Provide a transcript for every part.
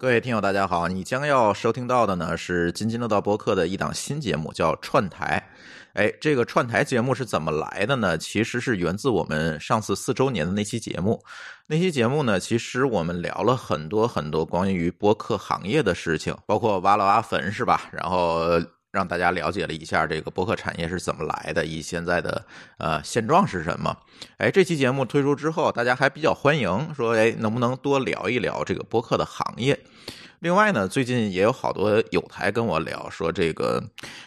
各位听友，大家好！你将要收听到的呢是津津乐道播客的一档新节目，叫串台。哎，这个串台节目是怎么来的呢？其实是源自我们上次四周年的那期节目。那期节目呢，其实我们聊了很多很多关于播客行业的事情，包括挖了挖坟，是吧？然后让大家了解了一下这个播客产业是怎么来的，以现在的呃现状是什么。哎，这期节目推出之后，大家还比较欢迎，说哎，能不能多聊一聊这个播客的行业？另外呢，最近也有好多友台跟我聊，说这个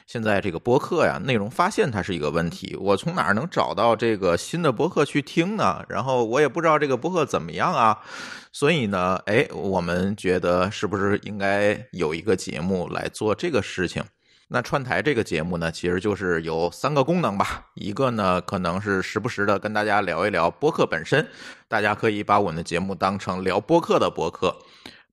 现在这个播客呀，内容发现它是一个问题。我从哪儿能找到这个新的播客去听呢？然后我也不知道这个播客怎么样啊。所以呢，哎，我们觉得是不是应该有一个节目来做这个事情？那串台这个节目呢，其实就是有三个功能吧。一个呢，可能是时不时的跟大家聊一聊播客本身，大家可以把我们的节目当成聊播客的播客。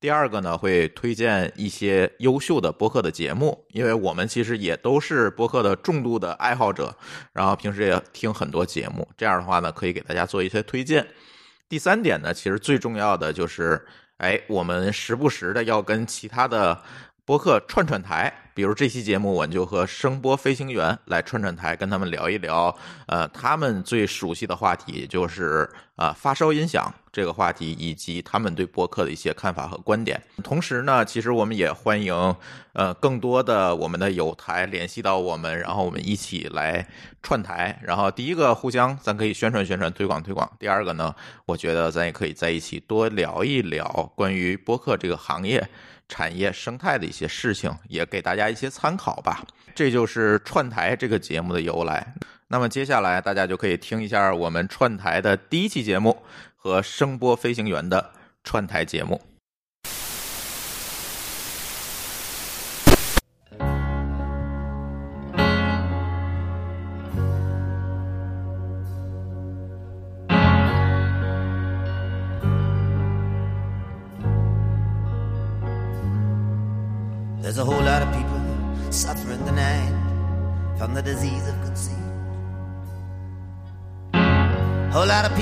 第二个呢，会推荐一些优秀的播客的节目，因为我们其实也都是播客的重度的爱好者，然后平时也听很多节目，这样的话呢，可以给大家做一些推荐。第三点呢，其实最重要的就是，哎，我们时不时的要跟其他的。播客串串台，比如这期节目，我就和声波飞行员来串串台，跟他们聊一聊，呃，他们最熟悉的话题，就是啊发烧音响这个话题，以及他们对播客的一些看法和观点。同时呢，其实我们也欢迎呃更多的我们的友台联系到我们，然后我们一起来串台。然后第一个，互相咱可以宣传宣传、推广推广；第二个呢，我觉得咱也可以在一起多聊一聊关于播客这个行业。产业生态的一些事情，也给大家一些参考吧。这就是串台这个节目的由来。那么接下来大家就可以听一下我们串台的第一期节目和声波飞行员的串台节目。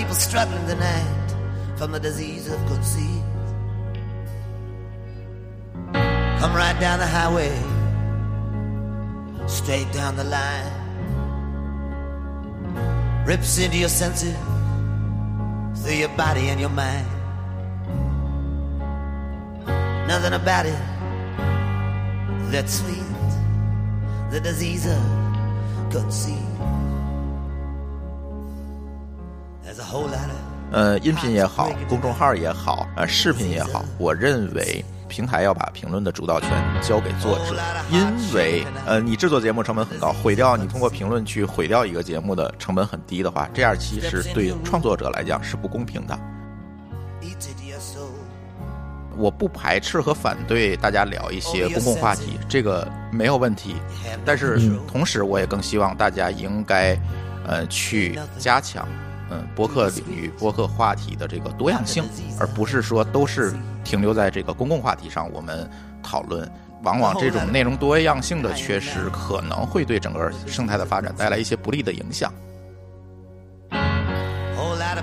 People struggling tonight from the disease of conceit. Come right down the highway, straight down the line. Rips into your senses, through your body and your mind. Nothing about it that sweet, the disease of conceit. 呃，音频也好，公众号也好，呃，视频也好，我认为平台要把评论的主导权交给作者，因为呃，你制作节目成本很高，毁掉你通过评论去毁掉一个节目的成本很低的话，这样其实对创作者来讲是不公平的。我不排斥和反对大家聊一些公共话题，这个没有问题。但是同时，我也更希望大家应该，呃，去加强，嗯，播客领域播客话题的这个多样性，而不是说都是停留在这个公共话题上我们讨论。往往这种内容多样性的缺失，可能会对整个生态的发展带来一些不利的影响。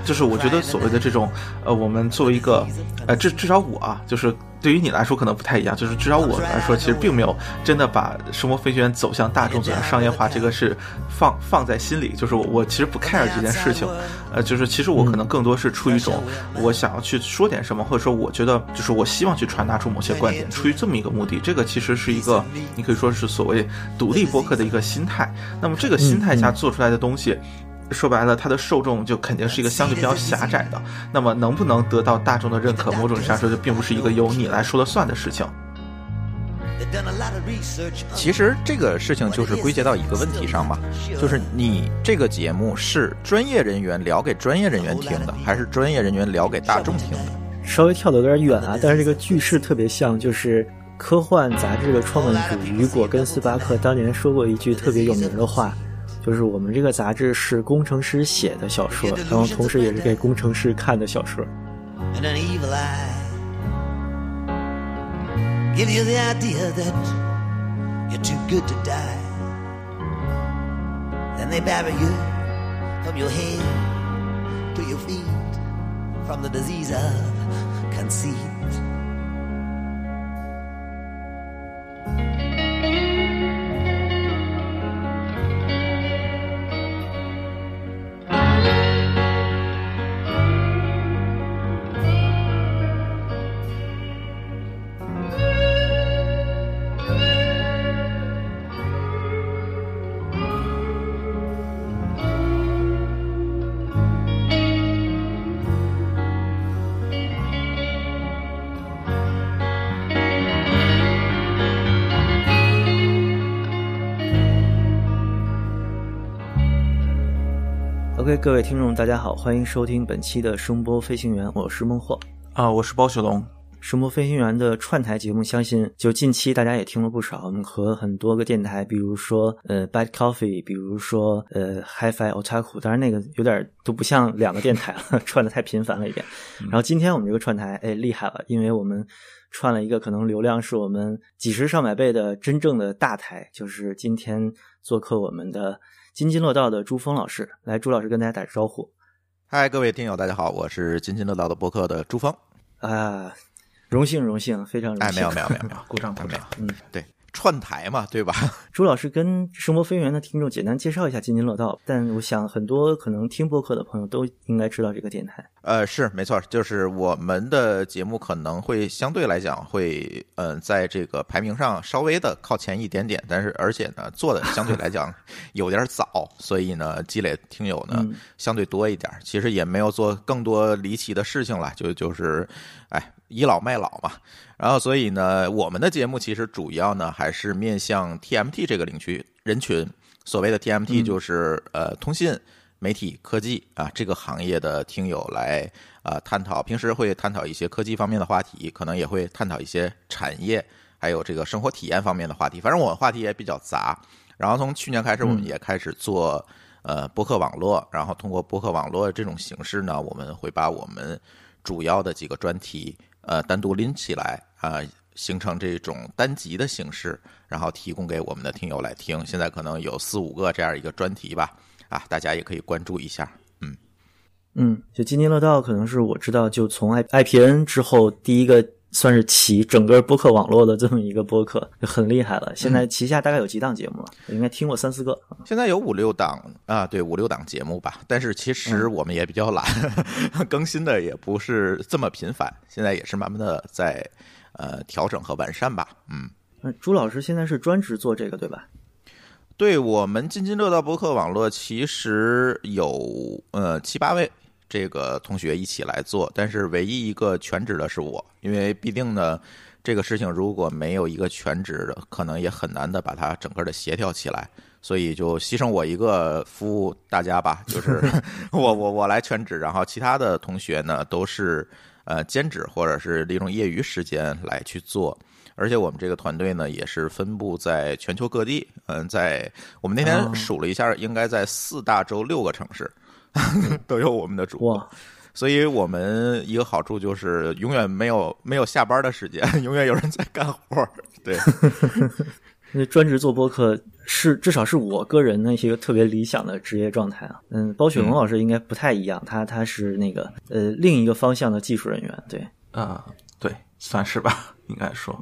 就是我觉得所谓的这种，呃，我们作为一个，呃，至至少我啊，就是对于你来说可能不太一样，就是至少我来说，其实并没有真的把生活飞行员走向大众、走向商业化这个是放放在心里。就是我我其实不 care 这件事情，呃，就是其实我可能更多是出于一种我想要去说点什么，或者说我觉得就是我希望去传达出某些观点，出于这么一个目的。这个其实是一个你可以说是所谓独立播客的一个心态。那么这个心态下做出来的东西。说白了，它的受众就肯定是一个相对比较狭窄的。那么，能不能得到大众的认可，某种意义上说，就并不是一个由你来说了算的事情。其实这个事情就是归结到一个问题上嘛，就是你这个节目是专业人员聊给专业人员听的，还是专业人员聊给大众听的？稍微跳的有点远啊，但是这个句式特别像，就是科幻杂志的创办主雨果跟斯巴克当年说过一句特别有名的话。就是我们这个杂志是工程师写的小说，然后同时也是给工程师看的小说。各位听众，大家好，欢迎收听本期的声波飞行员，我是孟获。啊，我是包雪龙。声波飞行员的串台节目，相信就近期大家也听了不少。我们和很多个电台，比如说呃 Bad Coffee，比如说呃 HiFi Otaku，当然那个有点都不像两个电台了，串的太频繁了一点。然后今天我们这个串台，哎，厉害了，因为我们串了一个可能流量是我们几十上百倍的真正的大台，就是今天做客我们的津津乐道的朱峰老师。来，朱老师跟大家打个招呼。嗨，各位听友，大家好，我是津津乐道的播客的朱峰。啊。荣幸，荣幸，非常荣幸。哎，没有，没有，没有，没有，鼓掌，鼓掌。嗯，对，串台嘛，对吧？朱老师跟声波飞行员的听众简单介绍一下津津乐道，但我想很多可能听播客的朋友都应该知道这个电台。呃，是没错，就是我们的节目可能会相对来讲会，嗯，在这个排名上稍微的靠前一点点，但是而且呢，做的相对来讲有点早，所以呢，积累听友呢相对多一点。其实也没有做更多离奇的事情了，就就是，哎。倚老卖老嘛，然后所以呢，我们的节目其实主要呢还是面向 TMT 这个领区人群。所谓的 TMT 就是呃通信、媒体、科技啊这个行业的听友来啊探讨，平时会探讨一些科技方面的话题，可能也会探讨一些产业还有这个生活体验方面的话题。反正我们话题也比较杂。然后从去年开始，我们也开始做呃播客网络，然后通过播客网络这种形式呢，我们会把我们主要的几个专题。呃，单独拎起来啊，形成这种单集的形式，然后提供给我们的听友来听。现在可能有四五个这样一个专题吧，啊，大家也可以关注一下。嗯嗯，就津津乐道可能是我知道，就从 I I P N 之后第一个。算是起整个播客网络的这么一个播客，就很厉害了。现在旗下大概有几档节目了？应该听过三四个。现在有五六档啊，对，五六档节目吧。但是其实我们也比较懒，更新的也不是这么频繁。现在也是慢慢的在呃调整和完善吧。嗯，那朱老师现在是专职做这个对吧？对我们津津乐道播客网络其实有呃七八位。这个同学一起来做，但是唯一一个全职的是我，因为必定呢，这个事情如果没有一个全职的，可能也很难的把它整个的协调起来，所以就牺牲我一个服务大家吧，就是我我我来全职，然后其他的同学呢都是呃兼职或者是利用业余时间来去做，而且我们这个团队呢也是分布在全球各地，嗯，在我们那天数了一下，应该在四大洲六个城市。都有我们的主播，所以我们一个好处就是永远没有没有下班的时间，永远有人在干活。对，那专职做播客是至少是我个人的一个特别理想的职业状态啊。嗯，包雪龙老师应该不太一样，他他是那个呃另一个方向的技术人员。对，啊，对，算是吧，应该说，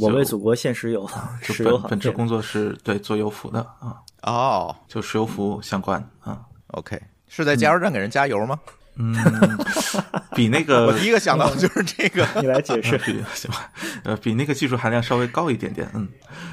我为祖国献石油，石油本职工作是对做油服的啊。哦，就石油服务相关啊。OK。是在加油站给人加油吗？嗯，比那个 我第一个想到的就是这个，你来解释 行吧？呃，比那个技术含量稍微高一点点，嗯，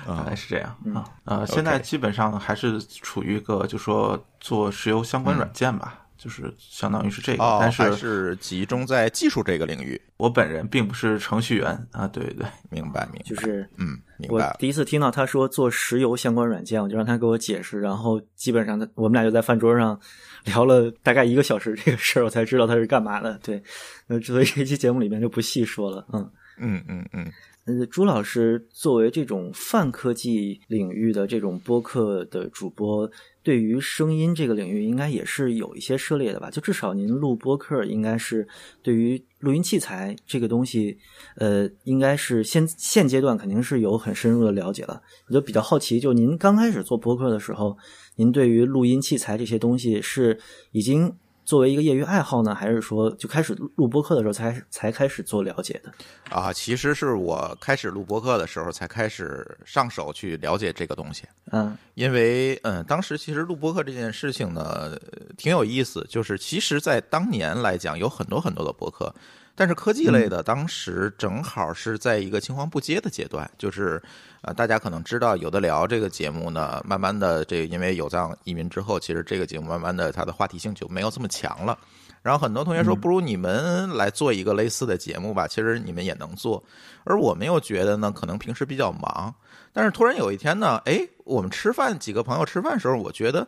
大概是这样啊。呃，现在基本上还是处于一个，就说做石油相关软件吧。就是相当于是这个，但是是集中在技术这个领域。我本人并不是程序员啊，对对，明白明白。就是嗯，我第一次听到他说做石油相关软件，我就让他给我解释，然后基本上他我们俩就在饭桌上聊了大概一个小时这个事儿，我才知道他是干嘛的。对，那所以这期节目里面就不细说了。嗯嗯嗯嗯。呃，朱老师作为这种泛科技领域的这种播客的主播。对于声音这个领域，应该也是有一些涉猎的吧？就至少您录播客，应该是对于录音器材这个东西，呃，应该是现现阶段肯定是有很深入的了解了。我就比较好奇，就您刚开始做播客的时候，您对于录音器材这些东西是已经。作为一个业余爱好呢，还是说就开始录播客的时候才才开始做了解的？啊，其实是我开始录播客的时候才开始上手去了解这个东西。嗯，因为嗯，当时其实录播客这件事情呢挺有意思，就是其实在当年来讲有很多很多的播客。但是科技类的当时正好是在一个青黄不接的阶段，就是呃，大家可能知道有的聊这个节目呢，慢慢的这因为有藏移民之后，其实这个节目慢慢的它的话题性就没有这么强了。然后很多同学说，不如你们来做一个类似的节目吧，其实你们也能做。而我们又觉得呢，可能平时比较忙，但是突然有一天呢，哎，我们吃饭几个朋友吃饭时候，我觉得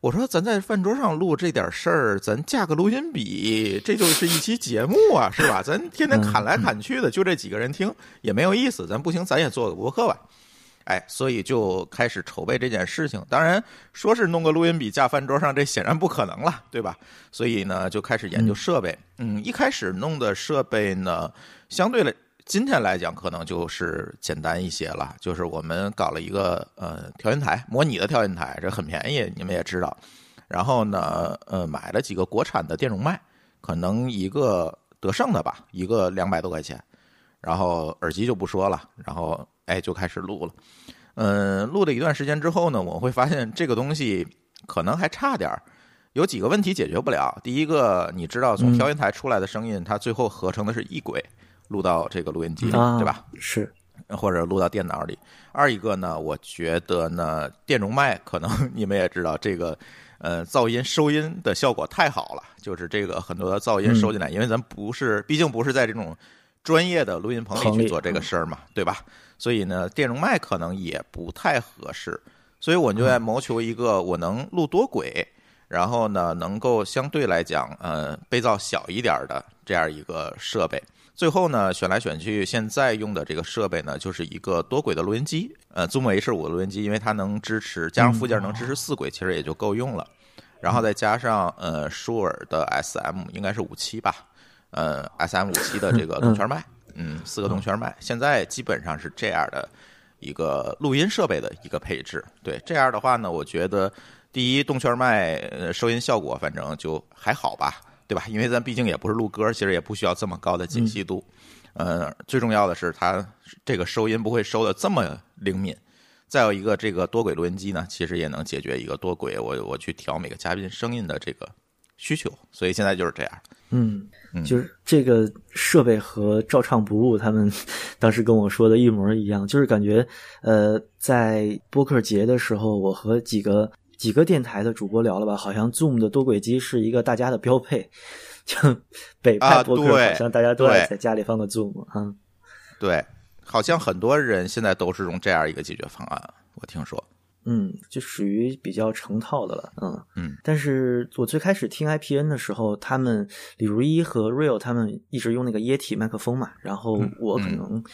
我说咱在饭桌上录这点事儿，咱架个录音笔，这就是一期节目啊，是吧？咱天天砍来砍去的，就这几个人听也没有意思。咱不行，咱也做个博客吧。哎，所以就开始筹备这件事情。当然，说是弄个录音笔架饭桌上，这显然不可能了，对吧？所以呢，就开始研究设备。嗯，一开始弄的设备呢，相对来今天来讲，可能就是简单一些了。就是我们搞了一个呃调音台，模拟的调音台，这很便宜，你们也知道。然后呢，呃，买了几个国产的电容麦，可能一个德胜的吧，一个两百多块钱。然后耳机就不说了，然后哎就开始录了。嗯，录了一段时间之后呢，我会发现这个东西可能还差点儿，有几个问题解决不了。第一个，你知道从调音台出来的声音，它最后合成的是异轨，录到这个录音机里，啊，对吧？？是，或者录到电脑里。二一个呢，我觉得呢，电容麦可能你们也知道，这个呃噪音收音的效果太好了，就是这个很多的噪音收进来，因为咱不是，毕竟不是在这种专业的录音棚里去做这个事儿嘛，对吧？所以呢，电容麦可能也不太合适，所以我就在谋求一个我能录多轨，然后呢，能够相对来讲，呃，被噪小一点的这样一个设备。最后呢，选来选去，现在用的这个设备呢，就是一个多轨的录音机，呃，Zoom H 五的录音机，因为它能支持加上附件能支持四轨，其实也就够用了。然后再加上呃舒尔的 SM 应该是五七吧，呃 SM 五七的这个动圈麦，嗯，四个动圈麦，现在基本上是这样的一个录音设备的一个配置。对，这样的话呢，我觉得第一动圈麦呃收音效果反正就还好吧，对吧？因为咱毕竟也不是录歌，其实也不需要这么高的解析度。呃，最重要的是它这个收音不会收的这么灵敏。再有一个，这个多轨录音机呢，其实也能解决一个多轨我我去调每个嘉宾声音的这个需求，所以现在就是这样。嗯嗯，就是这个设备和照唱不误他们 当时跟我说的一模一样，就是感觉呃，在播客节的时候，我和几个几个电台的主播聊了吧，好像 Zoom 的多轨机是一个大家的标配，就北派啊播客好像大家都爱在家里放个 Zoom 啊。对，好像很多人现在都是用这样一个解决方案，我听说。嗯，就属于比较成套的了，嗯嗯。但是我最开始听 IPN 的时候，他们李如一和 Real 他们一直用那个液体麦克风嘛，然后嗯我可能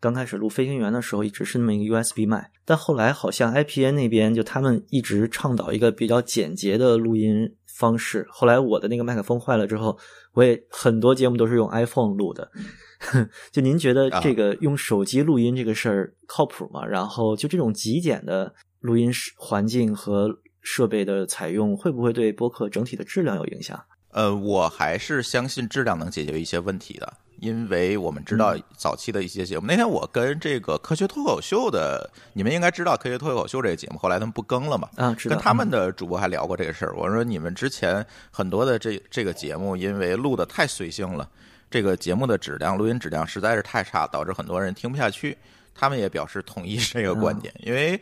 刚开始录飞行员的时候，一直是那么一个 USB 麦，但后来好像 IPN 那边就他们一直倡导一个比较简洁的录音方式。后来我的那个麦克风坏了之后，我也很多节目都是用 iPhone 录的。就您觉得啊这个用手机录音这个事儿靠谱吗？然后就这种极简的录音环境和设备的采用，会不会对播客整体的质量有影响？呃，我还是相信质量能解决一些问题的，因为我们知道早期的一些节目。那天我跟这个科学脱口秀的，你们应该知道科学脱口秀这个节目，后来他们不更了嘛？啊，跟他们的主播还聊过这个事儿。我说你们之前很多的这这个节目，因为录的太随性了，这个节目的质量、录音质量实在是太差，导致很多人听不下去。他们也表示同意这个观点，因为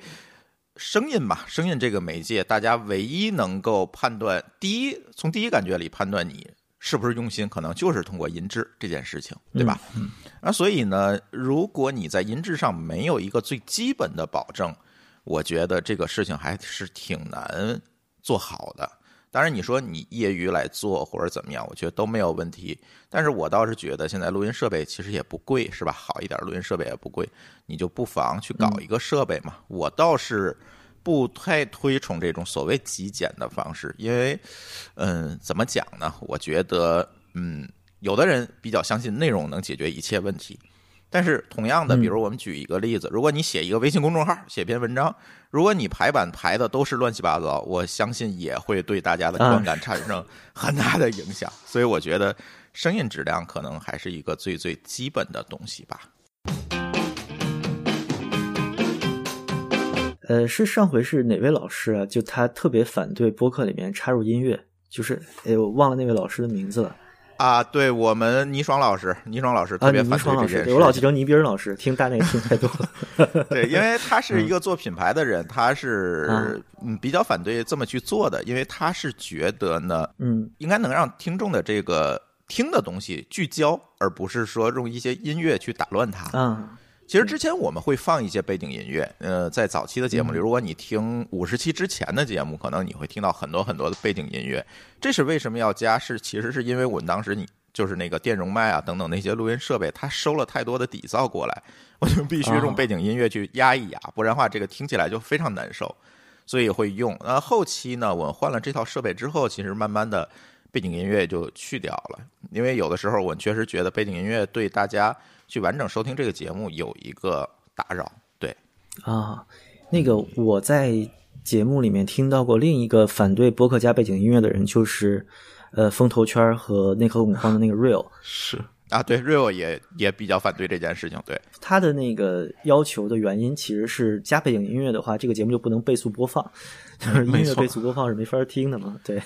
声音嘛，声音这个媒介，大家唯一能够判断，第一从第一感觉里判断你是不是用心，可能就是通过音质这件事情，对吧？啊，所以呢，如果你在音质上没有一个最基本的保证，我觉得这个事情还是挺难做好的。当然，你说你业余来做或者怎么样，我觉得都没有问题。但是我倒是觉得现在录音设备其实也不贵，是吧？好一点录音设备也不贵，你就不妨去搞一个设备嘛。我倒是不太推崇这种所谓极简的方式，因为，嗯，怎么讲呢？我觉得，嗯，有的人比较相信内容能解决一切问题。但是同样的，比如我们举一个例子，如果你写一个微信公众号，写篇文章，如果你排版排的都是乱七八糟，我相信也会对大家的观感产生很大的影响。所以我觉得声音质量可能还是一个最最基本的东西吧。呃，是上回是哪位老师啊？就他特别反对播客里面插入音乐，就是哎，我忘了那位老师的名字了啊，对我们倪爽老师，倪爽老师啊，特别反对这件事。我老记成倪斌老师，听大内听太多了。对，因为他是一个做品牌的人，他是嗯嗯比较反对这么去做的，因为他是觉得呢，嗯应该能让听众的这个听的东西聚焦，而不是说用一些音乐去打乱它。啊，其实之前我们会放一些背景音乐，呃，在早期的节目嗯里，如果你听五十期之前的节目，可能你会听到很多很多的背景音乐。这是为什么要加？是其实是因为我们当时你就是那个电容麦啊等等那些录音设备，它收了太多的底噪过来，我就必须用哦背景音乐去压一压，不然的话这个听起来就非常难受，所以会用。那后期呢，我换了这套设备之后，其实慢慢的背景音乐就去掉了，因为有的时候我确实觉得背景音乐对大家去完整收听这个节目有一个打扰。对，啊，那个我在节目里面听到过另一个反对播客加背景音乐的人，就是呃风投圈和内核恐慌的那个 Real，是啊，对，Real 也也比较反对这件事情。对，他的那个要求的原因其实是加背景音乐的话，这个节目就不能倍速播放，就是音乐倍速播放是没法听的嘛。对，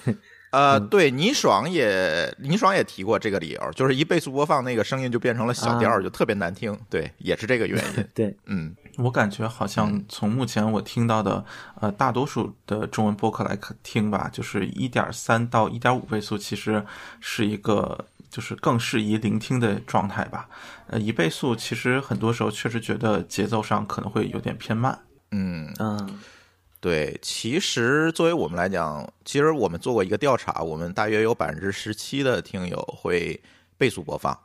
呃，对，倪爽也倪爽也提过这个理由，就是一倍速播放那个声音就变成了小调，啊就特别难听。对，也是这个原因。对，嗯，我感觉好像从目前我听到的，呃，大多数的中文播客来看听吧，就是一点三到一点五倍速，其实是一个就是更适宜聆听的状态吧。呃，一倍速其实很多时候确实觉得节奏上可能会有点偏慢。嗯，啊，对，其实作为我们来讲，其实我们做过一个调查，我们大约有百分之十七的听友会倍速播放。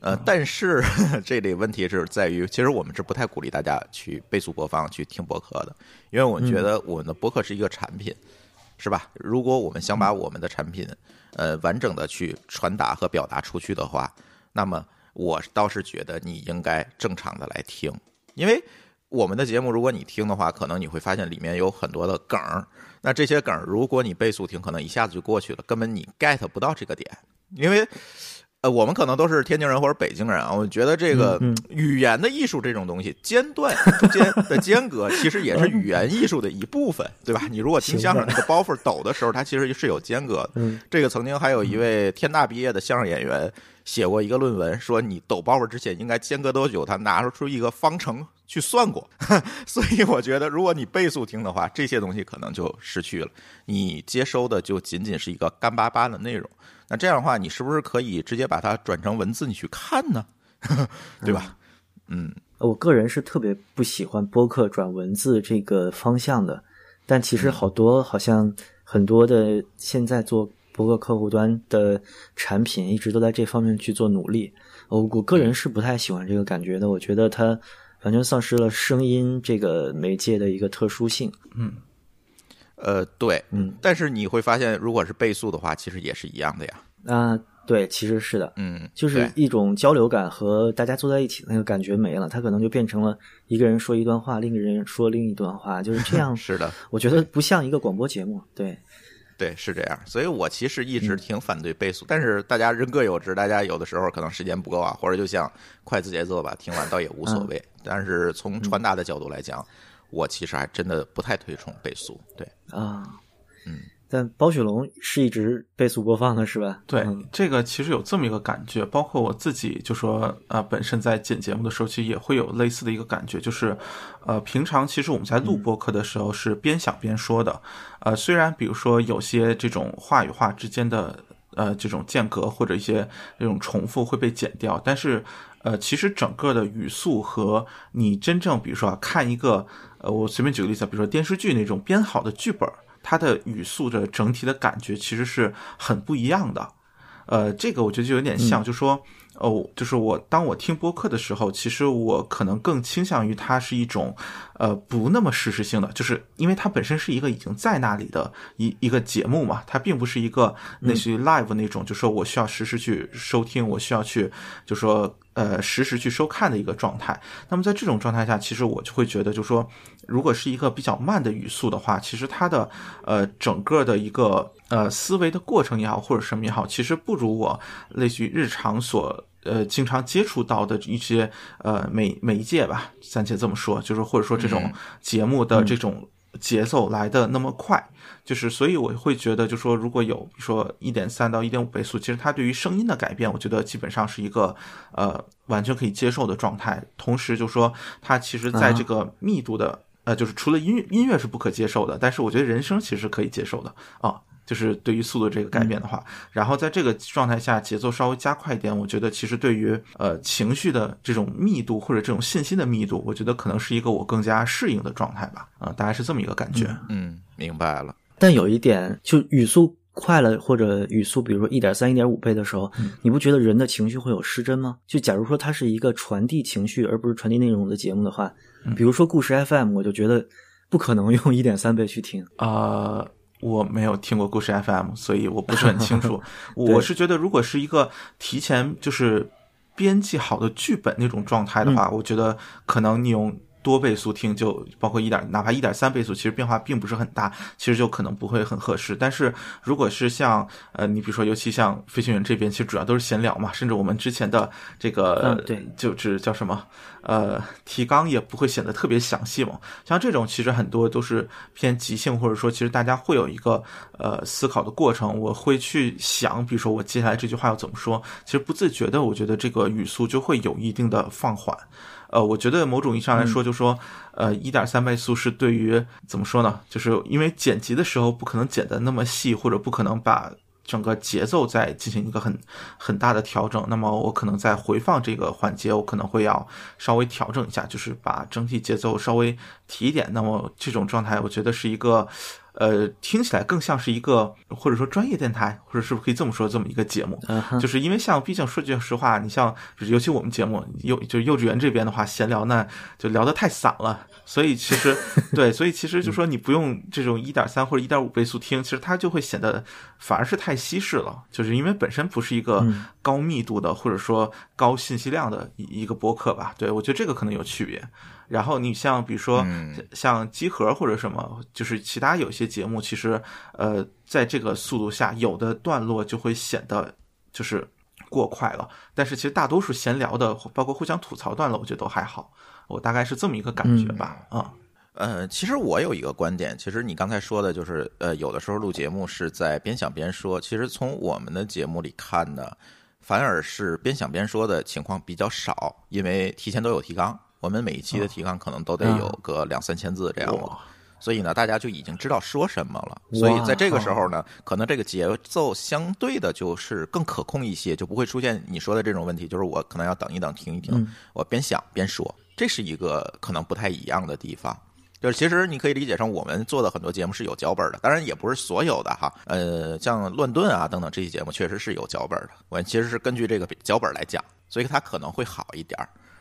呃，但是 这里问题是在于，其实我们是不太鼓励大家去倍速播放去听博客的，因为我们觉得我们的博客是一个产品，是吧？如果我们想把我们的产品呃完整的去传达和表达出去的话，那么我倒是觉得你应该正常的来听，因为我们的节目，如果你听的话，可能你会发现里面有很多的梗儿。那这些梗儿，如果你倍速听，可能一下子就过去了，根本你 get 不到这个点。因为，呃，我们可能都是天津人或者北京人啊，我觉得这个嗯语言的艺术这种东西，间断中间 的间隔，其实也是语言艺术的一部分，对吧？你如果听相声那个包袱抖的时候，它其实是有间隔的。嗯，这个曾经还有一位天大毕业的相声演员写过一个论文，说你抖包袱之前应该间隔多久，他拿出一个方程去算过。所以我觉得，如果你倍速听的话，这些东西可能就失去了，你接收的就仅仅是一个干巴巴的内容。那这样的话，你是不是可以直接把它转成文字你去看呢？对吧？嗯我个人是特别不喜欢播客转文字这个方向的，但其实好多好像很多的现在做播客客户端的产品一直都在这方面去做努力。我我个人是不太喜欢这个感觉的，我觉得它完全丧失了声音这个媒介的一个特殊性。呃，对，嗯，但是你会发现，如果是倍速的话，其实也是一样的呀。啊，对，其实是的，嗯，就是一种交流感和大家坐在一起的那个感觉没了，它可能就变成了一个人说一段话，另一个人说另一段话，就是这样。是的，我觉得不像一个广播节目。对，对，是这样。所以我其实一直挺反对倍速，但是大家人各有志，大家有的时候可能时间不够啊，或者就像快字节奏吧，听完倒也无所谓。但是从传达的角度来讲，我其实还真的不太推崇倍速。对，啊，嗯，但包雪龙是一直倍速播放的，是吧？对，嗯这个其实有这么一个感觉，包括我自己就说，呃，本身在剪节目的时候，其实也会有类似的一个感觉，就是，呃，平常其实我们在录播客的时候是边想边说的，呃，虽然比如说有些这种话与话之间的呃这种间隔或者一些这种重复会被剪掉，但是呃，其实整个的语速和你真正比如说啊看一个呃，我随便举个例子，比如说电视剧那种编好的剧本，它的语速的整体的感觉其实是很不一样的。呃，这个我觉得就有点像，就说哦，就是我当我听播客的时候，其实我可能更倾向于它是一种呃不那么实时性的，就是因为它本身是一个已经在那里的一一个节目嘛，它并不是一个类似于 live 那种，就说我需要实时去收听，我需要去就说呃实时去收看的一个状态。那么在这种状态下，其实我就会觉得，就说如果是一个比较慢的语速的话，其实它的呃整个的一个呃思维的过程也好，或者什么也好，其实不如我类似于日常所呃经常接触到的一些呃媒媒介吧，暂且这么说，就是或者说这种节目的这种节奏来的那么快。就是，所以我会觉得，就说如果有比如说一点三到一点五倍速，其实它对于声音的改变，我觉得基本上是一个呃完全可以接受的状态。同时，就说它其实在这个密度的、呃，就是除了音乐音乐是不可接受的，但是我觉得人声其实可以接受的啊。就是对于速度这个改变的话，然后在这个状态下节奏稍微加快一点，我觉得其实对于呃情绪的这种密度或者这种信息的密度，我觉得可能是一个我更加适应的状态吧，啊、大概是这么一个感觉。嗯，明白了。但有一点，就语速快了或者语速，比如说一点三、一点五倍的时候，你不觉得人的情绪会有失真吗？就假如说它是一个传递情绪而不是传递内容的节目的话，比如说故事 FM，我就觉得不可能用一点三倍去听。呃，我没有听过故事 FM，所以我不是很清楚。我是觉得，如果是一个提前就是编辑好的剧本那种状态的话，我觉得可能你用。多倍速听就包括一点，哪怕一点三倍速，其实变化并不是很大，其实就可能不会很合适。但是如果是像呃，你比如说，尤其像飞行员这边，其实主要都是闲聊嘛，甚至我们之前的这个，嗯对，就是叫什么呃提纲也不会显得特别详细嘛。像这种其实很多都是偏即兴，或者说其实大家会有一个呃思考的过程，我会去想，比如说我接下来这句话要怎么说，其实不自觉的，我觉得这个语速就会有一定的放缓。呃，我觉得某种意义上来说，就说，呃，一点三倍速是对于怎么说呢？就是因为剪辑的时候不可能剪得那么细，或者不可能把整个节奏再进行一个很很大的调整。那么我可能在回放这个环节，我可能会要稍微调整一下，就是把整体节奏稍微提一点。那么这种状态，我觉得是一个。呃，听起来更像是一个或者说专业电台，或者是不是可以这么说这么一个节目？就是因为像，毕竟说句实话，你像，尤其我们节目幼就是幼稚园这边的话，闲聊呢就聊得太散了，所以其实 对，所以其实就说你不用这种一点三或者一点五倍速听，其实它就会显得反而是太稀释了，就是因为本身不是一个高密度的或者说高信息量的一一个播客吧？对我觉得这个可能有区别。然后你像比如说像集合或者什么，就是其他有些节目，其实呃，在这个速度下，有的段落就会显得就是过快了。但是其实大多数闲聊的，包括互相吐槽段落，我觉得都还好。我大概是这么一个感觉吧。啊，呃，其实我有一个观点，其实你刚才说的就是，呃，有的时候录节目是在边想边说。其实从我们的节目里看呢，反而是边想边说的情况比较少，因为提前都有提纲。我们每一期的提纲可能都得有个两三千字这样了，所以呢，大家就已经知道说什么了。所以在这个时候呢，可能这个节奏相对的就是更可控一些，就不会出现你说的这种问题。就是我可能要等一等，停一听，我边想边说，这是一个可能不太一样的地方。就是其实你可以理解成我们做的很多节目是有脚本的，当然也不是所有的哈。呃，像乱炖啊等等这些节目确实是有脚本的，我其实是根据这个脚本来讲，所以它可能会好一点。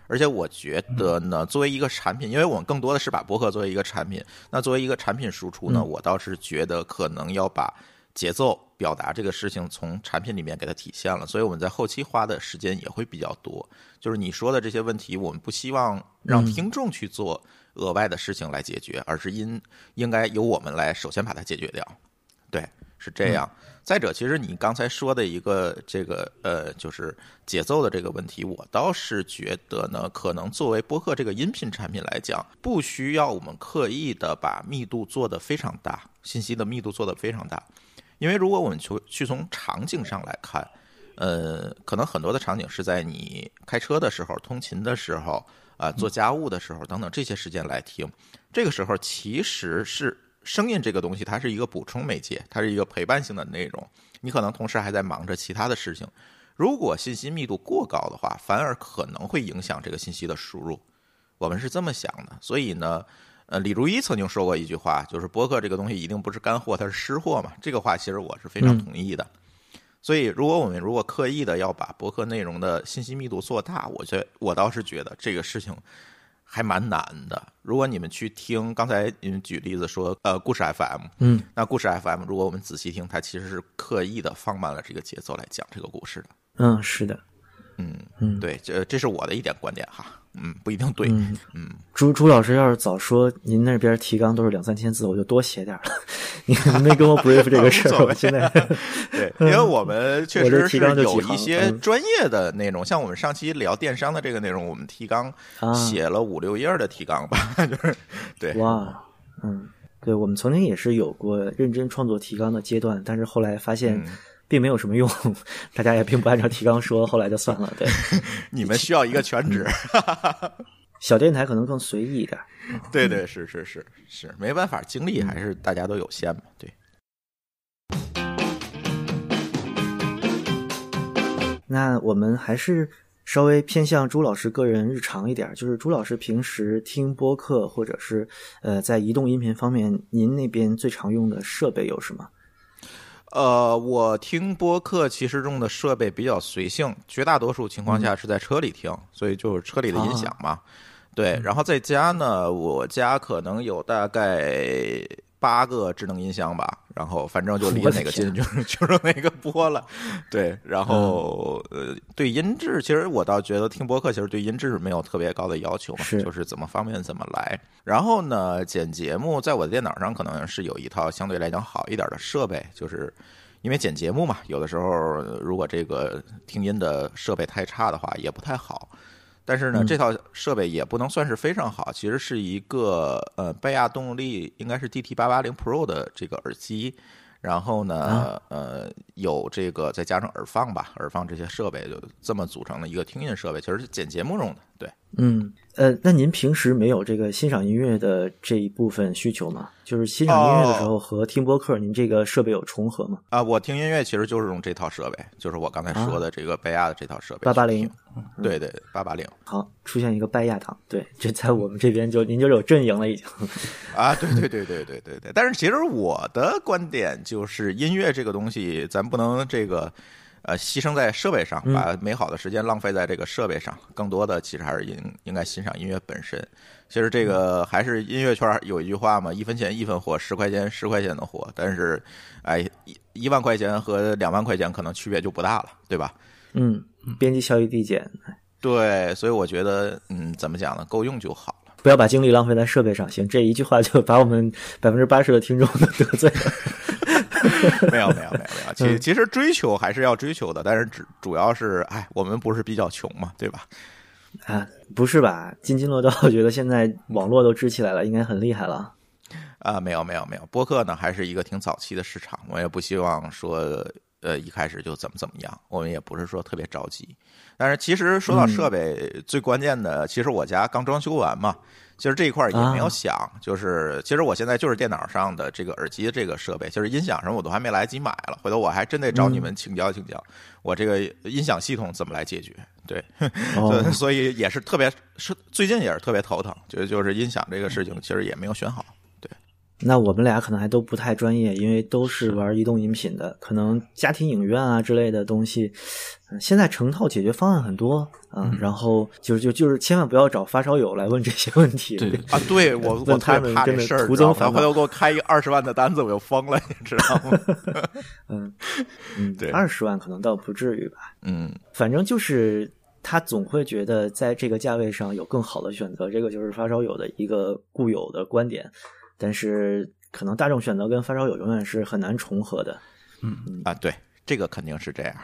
而且我觉得呢，作为一个产品，因为我们更多的是把博客作为一个产品，那作为一个产品输出呢，我倒是觉得可能要把节奏表达这个事情从产品里面给它体现了，所以我们在后期花的时间也会比较多。就是你说的这些问题，我们不希望让听众去做额外的事情来解决，而是应应该由我们来首先把它解决掉。对，是这样。再者，其实你刚才说的一个这个呃，就是节奏的这个问题，我倒是觉得呢，可能作为播客这个音频产品来讲，不需要我们刻意的把密度做得非常大，信息的密度做得非常大，因为如果我们去去从场景上来看，呃，可能很多的场景是在你开车的时候、通勤的时候啊、做家务的时候等等这些时间来听，这个时候其实是。声音这个东西，它是一个补充媒介，它是一个陪伴性的内容。你可能同时还在忙着其他的事情。如果信息密度过高的话，反而可能会影响这个信息的输入。我们是这么想的。所以呢，呃，李如一曾经说过一句话，就是播客这个东西一定不是干货，它是湿货嘛。这个话其实我是非常同意的。所以，如果我们如果刻意的要把博客内容的信息密度做大，我觉我倒是觉得这个事情。还蛮难的。如果你们去听刚才你们举例子说，呃，故事 FM，嗯，那故事 FM，如果我们仔细听，它其实是刻意的放慢了这个节奏来讲这个故事的。嗯，是的，嗯嗯，对，这这是我的一点观点哈。嗯，不一定对。嗯，朱朱老师要是早说您那边提纲都是两三千字，我就多写点了。你没跟我 brief 这个事儿，我现在对，因为我们 确实是有一些专业的内容，像我们上期聊电商的这个内容，我们提纲写了五六页的提纲吧，就是对。哇，嗯，对，我们曾经也是有过认真创作提纲的阶段，但是后来发现。并没有什么用，大家也并不按照提纲说，后来就算了。对，你们需要一个全职，哈哈哈哈。小电台可能更随意一点。对对，是是是是，没办法，精力还是大家都有限嘛。对。那我们还是稍微偏向朱老师个人日常一点，就是朱老师平时听播客或者是呃在移动音频方面，您那边最常用的设备有什么？呃，我听播客其实用的设备比较随性，绝大多数情况下是在车里听，所以就是车里的音响嘛。对，然后在家呢，我家可能有大概八个智能音箱吧，然后反正就离哪个近就是就是哪个播了。对，然后呃，对音质，其实我倒觉得听播客其实对音质没有特别高的要求嘛，是就是怎么方便怎么来。然后呢，剪节目在我的电脑上可能是有一套相对来讲好一点的设备，就是因为剪节目嘛，有的时候呃如果这个听音的设备太差的话，也不太好。但是呢，这套设备也不能算是非常好，其实是一个呃贝亚动力应该是 DT 八八零 Pro 的这个耳机，然后呢，呃有这个再加上耳放吧，耳放这些设备就这么组成的一个听音设备，其实是剪节目用的。对，嗯，呃，那您平时没有这个欣赏音乐的这一部分需求吗？就是欣赏音乐的时候和听播客，您这个设备有重合吗？啊，我听音乐其实就是用这套设备，就是我刚才说的这个拜亚的这套设备。八八零对对，八八零好，出现一个拜亚党，对，这在我们这边就您就有阵营了已经。啊，对对对对对对对。但是其实我的观点就是，音乐这个东西，咱不能这个呃牺牲在设备上，把美好的时间浪费在这个设备上，更多的其实还是应应该欣赏音乐本身。其实这个还是音乐圈有一句话嘛，一分钱一分货，十块钱十块钱的货。但是，哎，一一万块钱和两万块钱可能区别就不大了，对吧？嗯，边际效益递减，对，所以我觉得，嗯，怎么讲呢？够用就好了。不要把精力浪费在设备上。行，这一句话就把我们百分之八十的听众都得罪了。没有没有没有没有，其其实追求还是要追求的，但是主主要是，哎，我们不是比较穷嘛，对吧？啊，不是吧？津津乐道，我觉得现在网络都支起来了，应该很厉害了。啊，没有没有没有，播客呢还是一个挺早期的市场，我也不希望说，呃，一开始就怎么怎么样，我们也不是说特别着急。但是其实说到设备，最关键的，其实我家刚装修完嘛，其实这一块也没有想，就是其实我现在就是电脑上的这个耳机这个设备，就是音响什么我都还没来得及买了，回头我还真得找你们请教请教，我这个音响系统怎么来解决。对，哦所以也是特别是最近也是特别头疼，就就是音响这个事情，其实也没有选好。对那我们俩可能还都不太专业，因为都是玩移动音频的，可能家庭影院啊之类的东西，呃现在成套解决方案很多啊、然后就就就是千万不要找发烧友来问这些问题。对啊，对我 我问他们真的这事儿，徒增烦恼。回头给我开一个二十万的单子，我就疯了，你知道吗？嗯 嗯，对二十万可能倒不至于吧，嗯，反正就是他总会觉得在这个价位上有更好的选择，这个就是发烧友的一个固有的观点，但是可能大众选择跟发烧友永远是很难重合的。嗯啊，对，这个肯定是这样。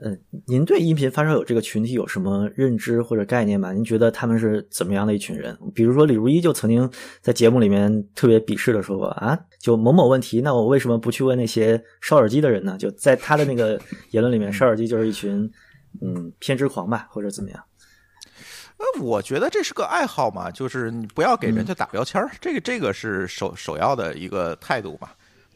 对，嗯，您对音频发烧友这个群体有什么认知或者概念吗？您觉得他们是怎么样的一群人？比如说李如一就曾经在节目里面特别鄙视的说过啊，就某某问题，那我为什么不去问那些烧耳机的人呢？就在他的那个言论里面，烧耳机就是一群嗯偏执狂吧，或者怎么样？呃，我觉得这是个爱好嘛，就是你不要给人家打标签儿，这个这个是首首要的一个态度嘛。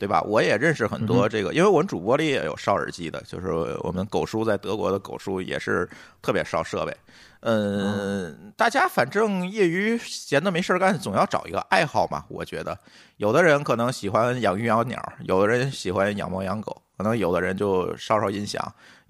对吧？我也认识很多这个，因为我们主播里也有烧耳机的，就是我们狗叔在德国的狗叔也是特别烧设备。嗯，大家反正业余闲的没事儿干，总要找一个爱好嘛。我觉得，有的人可能喜欢养鱼养鸟，有的人喜欢养猫养狗，可能有的人就烧烧音响，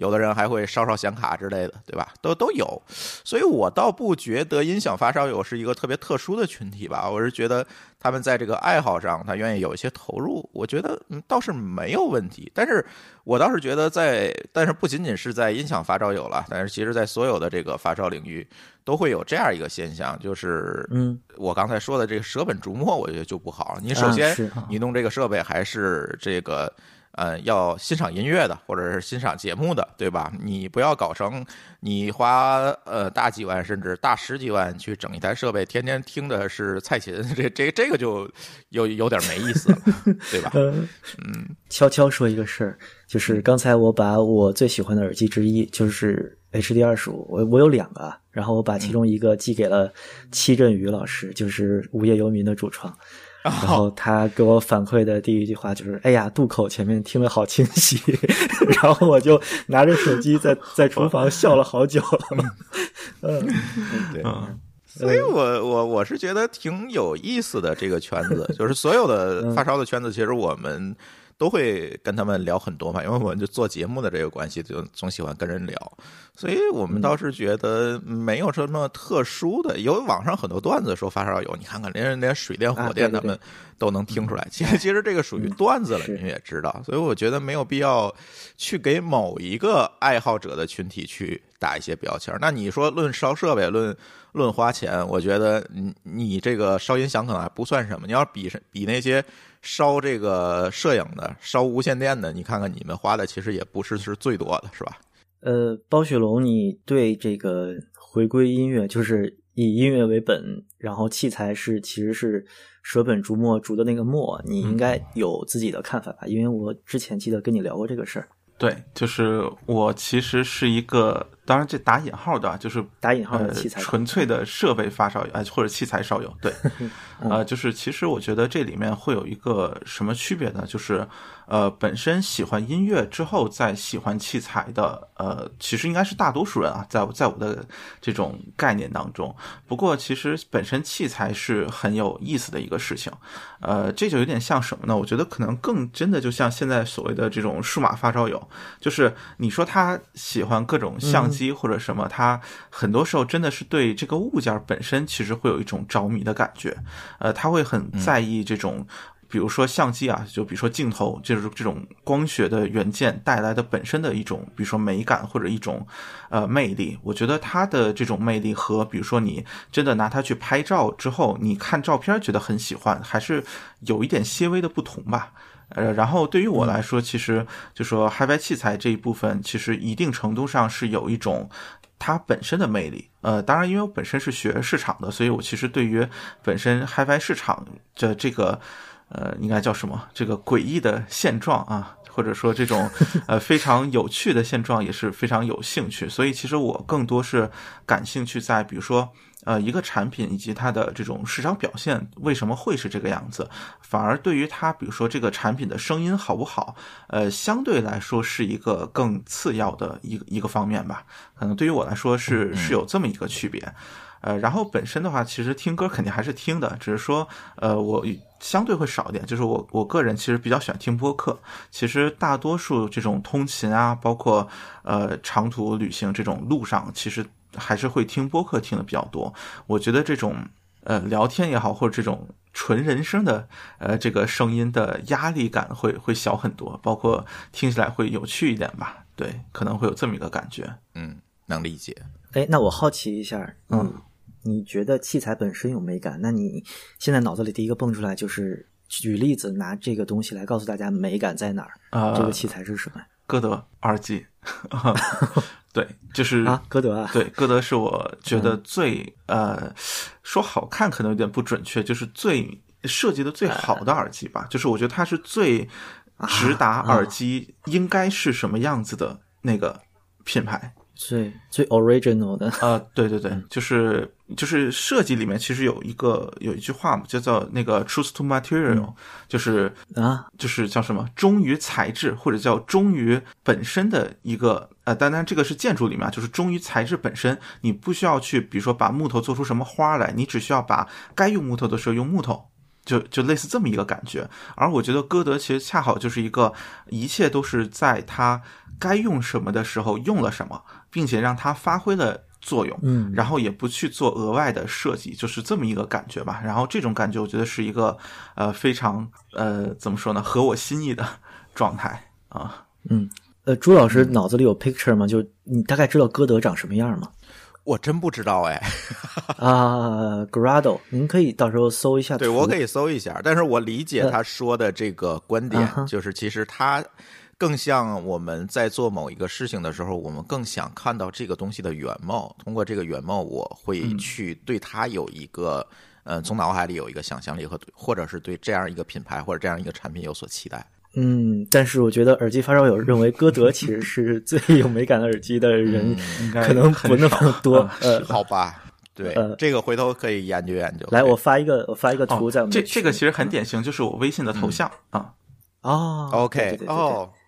有的人还会烧烧显卡之类的，对吧？都都有。所以我倒不觉得音响发烧友是一个特别特殊的群体吧，我是觉得他们在这个爱好上，他愿意有一些投入，我觉得嗯倒是没有问题。但是我倒是觉得在，但是不仅仅是在音响发烧友了，但是其实在所有的这个发烧领域都会有这样一个现象，就是嗯，我刚才说的这个舍本逐末，我觉得就不好。你首啊先你弄这个设备还是这个。呃，要欣赏音乐的，或者是欣赏节目的，对吧？你不要搞成你花呃大几万甚至大十几万去整一台设备，天天听的是蔡琴，这这这个就有有点没意思了，对吧？嗯，悄悄说一个事儿，就是刚才我把我最喜欢的耳机之一，就是 HD 二十五，我我有两个啊，然后我把其中一个寄给了戚振宇老师，就是无业游民的主创，然后他给我反馈的第一句话就是：“哎呀，渡口前面听得好清晰。”然后我就拿着手机在在厨房笑了好久。嗯，对。嗯所以我我我是觉得挺有意思的这个圈子，就是所有的发烧的圈子，其实我们都会跟他们聊很多嘛，因为我们就做节目的这个关系，就总喜欢跟人聊，所以我们倒是觉得没有什么特殊的。有网上很多段子说发烧友，你看看连连水电火电他们都能听出来，其实其实这个属于段子了，是你也知道，所以我觉得没有必要去给某一个爱好者的群体去打一些标签儿。那你说论烧设备，论论花钱，我觉得你你这个烧音响可能还不算什么。你要比比那些烧这个摄影的、烧无线电的，你看看你们花的其实也不是是最多的，是吧？呃，包雪龙，你对这个回归音乐，就是以音乐为本，然后器材是其实是舍本逐末逐的那个末，你应该有自己的看法吧？因为我之前记得跟你聊过这个事儿，对，就是我其实是一个，当然这打引号的啊，就是打引号的纯粹的设备发烧友，哎，或者器材烧友，对，呃，就是其实我觉得这里面会有一个什么区别呢？就是呃，本身喜欢音乐之后再喜欢器材的，呃，其实应该是大多数人啊，在我在我的这种概念当中。不过其实本身器材是很有意思的一个事情，呃，这就有点像什么呢？我觉得可能更真的就像现在所谓的这种数码发烧友，就是你说他喜欢各种相机或者什么，他很多时候真的是对这个物件本身其实会有一种着迷的感觉，呃，他会很在意这种。比如说相机啊，就比如说镜头，就是这种光学的元件带来的本身的一种，比如说美感或者一种呃魅力。我觉得它的这种魅力和比如说你真的拿它去拍照之后，你看照片觉得很喜欢，还是有一点些微的不同吧。呃，然后对于我来说，其实就说 HiFi 器材这一部分，其实一定程度上是有一种它本身的魅力。呃，当然，因为我本身是学市场的，所以我其实对于本身 HiFi 市场的这个呃，应该叫什么？这个诡异的现状啊，或者说这种 呃非常有趣的现状，也是非常有兴趣。所以其实我更多是感兴趣在，比如说。呃，一个产品以及它的这种市场表现为什么会是这个样子，反而对于它，比如说这个产品的声音好不好，呃，相对来说是一个更次要的一个一个方面吧。可能对于我来说是是有这么一个区别。呃，然后本身的话，其实听歌肯定还是听的，只是说，呃，我相对会少一点。就是我我个人其实比较喜欢听播客。其实大多数这种通勤啊，包括呃长途旅行这种路上，其实还是会听播客听的比较多。我觉得这种呃聊天也好，或者这种纯人声的呃这个声音的压力感会会小很多，包括听起来会有趣一点吧。对，可能会有这么一个感觉。嗯，能理解。哎，那我好奇一下，嗯，你觉得器材本身有美感？那你现在脑子里第一个蹦出来就是举例子，拿这个东西来告诉大家美感在哪儿？啊、这个器材是什么？歌德耳机，对，就是啊，歌德啊，对，歌德是我觉得最、呃，说好看可能有点不准确，就是最设计的最好的耳机吧。就是我觉得它是最直达耳机应该是什么样子的那个品牌。最最 original 的，呃，对对对，就是就是设计里面其实有一个有一句话嘛，叫做那个 truth to material，、就是啊，就是叫什么忠于材质，或者叫忠于本身的一个呃，当然这个是建筑里面啊，就是忠于材质本身，你不需要去比如说把木头做出什么花来，你只需要把该用木头的时候用木头。就就类似这么一个感觉，而我觉得歌德其实恰好就是一个，一切都是在他该用什么的时候用了什么，并且让它发挥了作用，嗯然后也不去做额外的设计，就是这么一个感觉吧。然后这种感觉，我觉得是一个呃非常呃怎么说呢，合我心意的状态啊。嗯，呃，朱老师脑子里有 picture 吗？就你大概知道歌德长什么样吗？我真不知道哎，啊，Grado，您可以到时候搜一下。对我可以搜一下，但是我理解他说的这个观点就是其实他更像我们在做某一个事情的时候，我们更想看到这个东西的原貌。通过这个原貌，我会去对它有一个，呃，从脑海里有一个想象力和或者是对这样一个品牌或者这样一个产品有所期待。嗯，但是我觉得耳机发烧友认为歌德其实是最 有美感的耳机的人，应该可能不那么多。呃，好吧，对，呃这个回头可以研究研究。来，我发一个，我发一个图在我哦们这这个其实很典型，就是我微信的头像啊。哦 OK 哦，嗯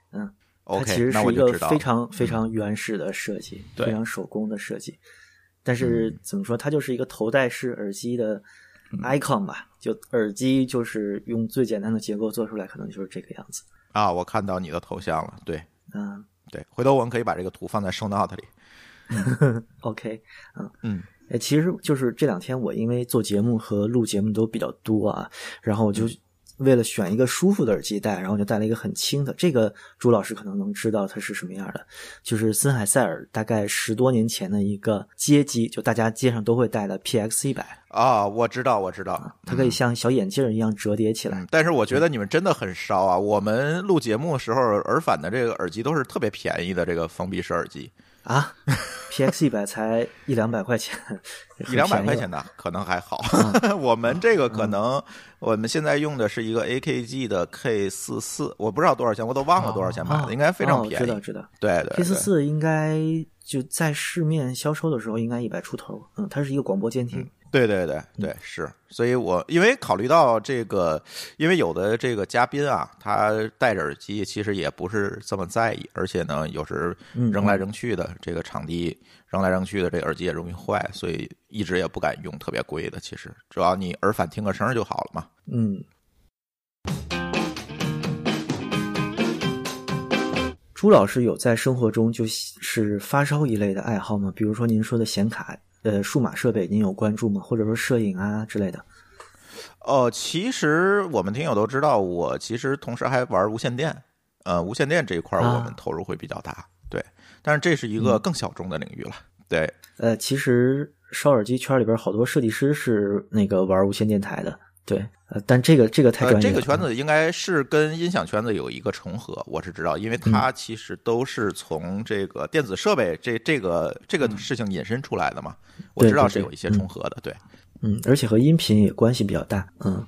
它，OK，其实是一个非常非常原始的设计，对非常手工的设计。但是嗯怎么说，它就是一个头戴式耳机的 icon 吧？就耳机就是用最简单的结构做出来，可能就是这个样子。啊，我看到你的头像了，对嗯对，回头我们可以把这个图放在 show note 里。OK，嗯嗯，哎，其实就是这两天我因为做节目和录节目都比较多啊，然后我嗯就为了选一个舒服的耳机戴，然后就戴了一个很轻的。这个朱老师可能能知道它是什么样的，就是森海塞尔大概十多年前的一个街机，就大家街上都会戴的 PX 一百，啊，我知道，我知道，它可以像小眼镜一样折叠起来。嗯，但是我觉得你们真的很烧啊！我们录节目的时候，耳返的这个耳机都是特别便宜的这个封闭式耳机，啊，PX 一百才一两百块钱，一两百块钱的可能还好。嗯 我们这个可能我们现在用的是一个 AKG 的 K 四四，我不知道多少钱，我都忘了多少钱买哦的，应该非常哦便宜。知道知道对对 K 四对，四应该就在市面销售的时候应该一百出头，嗯，它是一个广播监听。对对对对，是。所以我因为考虑到这个，因为有的这个嘉宾啊，他戴着耳机其实也不是这么在意，而且呢，有时嗯扔来扔去的，这个场地扔来扔去的，这个耳机也容易坏，所以一直也不敢用特别贵的。其实主要你耳返听个声儿就好了嘛。嗯，朱老师有在生活中就是发烧一类的爱好吗？比如说您说的显卡，呃，数码设备，您有关注吗？或者说摄影啊之类的？哦，其实我们听友都知道，我其实同时还玩无线电，呃，无线电这一块我们投入会比较大，对。但是这是一个更小众的领域了，对。呃，其实烧耳机圈里边好多设计师是那个玩无线电台的，对，呃，但这个这个太呃，专业了。这个圈子应该是跟音响圈子有一个重合，我是知道，因为它嗯其实都是从这个电子设备这这个这个事情引申出来的嘛，我知道是有一些重合的，对嗯，而且和音频也关系比较大，嗯。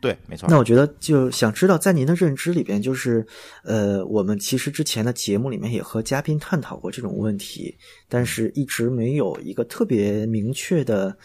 对，没错那。我觉得就想知道，在您的认知里边，就是呃，我们其实之前的节目里面也和嘉宾探讨过这种问题，但是一直没有一个特别明确的